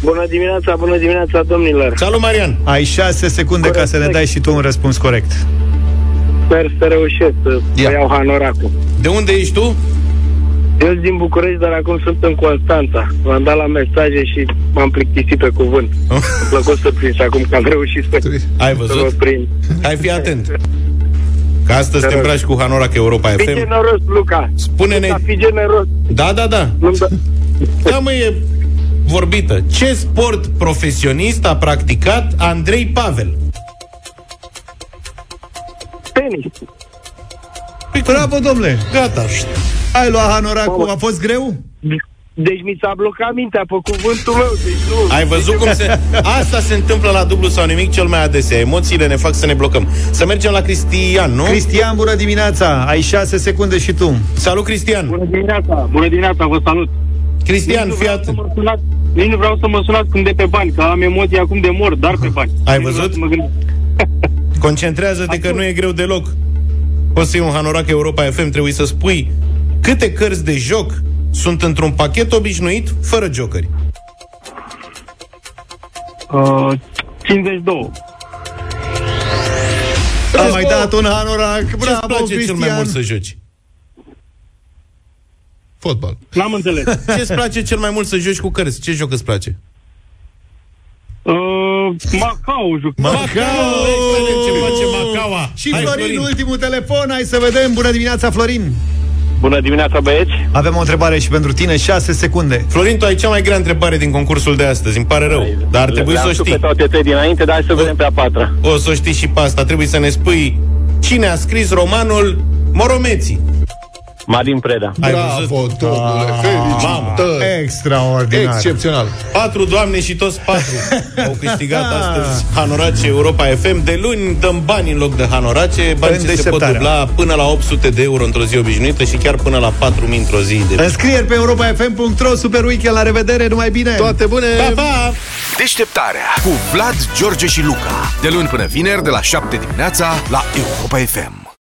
Bună dimineața, bună dimineața, domnilor. Salut, Marian! Ai 6 secunde ca să ne dai și tu un răspuns corect. Sper să reușesc să Ia. iau hanoracul. De unde ești tu? Eu sunt din București, dar acum sunt în Constanța. V-am dat la mesaje și m-am plictisit pe cuvânt. Îmi plăcut să prind și acum că am reușit să, Ai să vă văzut? prind. Hai fi atent. Că astăzi Te te rog. îmbraci cu hanorac Europa Fii FM. generos, Luca. Spune-ne... Luca, fii generos. Da, da, da. Nu-mi da... Da, mă, e vorbită. Ce sport profesionist a practicat Andrei Pavel? Tenis. Bravo, domnule! Gata. Ai luat hanoracul, a fost greu? Deci mi s-a blocat mintea pe cuvântul meu, deci nu. Ai văzut cum se... Asta se întâmplă la dublu sau nimic cel mai adesea. Emoțiile ne fac să ne blocăm. Să mergem la Cristian, nu? Cristian, bună dimineața! Ai 6 secunde și tu. Salut, Cristian! Bună dimineața, bună dimineața, vă salut. Cristian, Nici nu fii vreau să atent. Mă sunați, nici nu vreau să mă sunați când de pe bani, că am emoții acum de mor, dar pe bani. Ai Nici nu vreau văzut? să mă gândesc. Concentrează-te că nu e greu deloc. Poți să iei un hanorac Europa FM, trebuie să spui câte cărți de joc sunt într-un pachet obișnuit, fără jocări. Uh, 52. Am mai dat un hanorac, Ce-ți bravo, place Cristian! cel mai mult să joci? Fotbal. N-am înțeles. Ce-ți place cel mai mult să joci cu cărți? Ce joc îți place? Uh, Macau, juc. Macau! Excelent, ce face Macaua! Și Hai, Florin, Florin. ultimul telefon, hai să vedem. Bună dimineața, Florin! Bună dimineața, băieți. Avem o întrebare și pentru tine, 6 secunde. Florin, tu ai cea mai grea întrebare din concursul de astăzi, îmi pare rău, dar ar trebui să o Le-am știut știi. pe toate trei dinainte, dar hai să vedem pe a patra. O să o știi și pe asta, trebuie să ne spui cine a scris romanul Moromeții. Marin Preda. Ai Bravo, văzut? domnule, felicitări! Extraordinar. Excepțional. Patru doamne și toți patru au câștigat astăzi Hanorace Europa FM. De luni dăm bani în loc de Hanorace, bani În ce se pot deșteptarea. dubla până la 800 de euro într-o zi obișnuită și chiar până la 4000 într-o zi de Înscrieri pe europafm.ro, super weekend, la revedere, numai bine! Toate bune! Pa, pa! Deșteptarea cu Vlad, George și Luca. De luni până vineri, de la 7 dimineața, la Europa FM.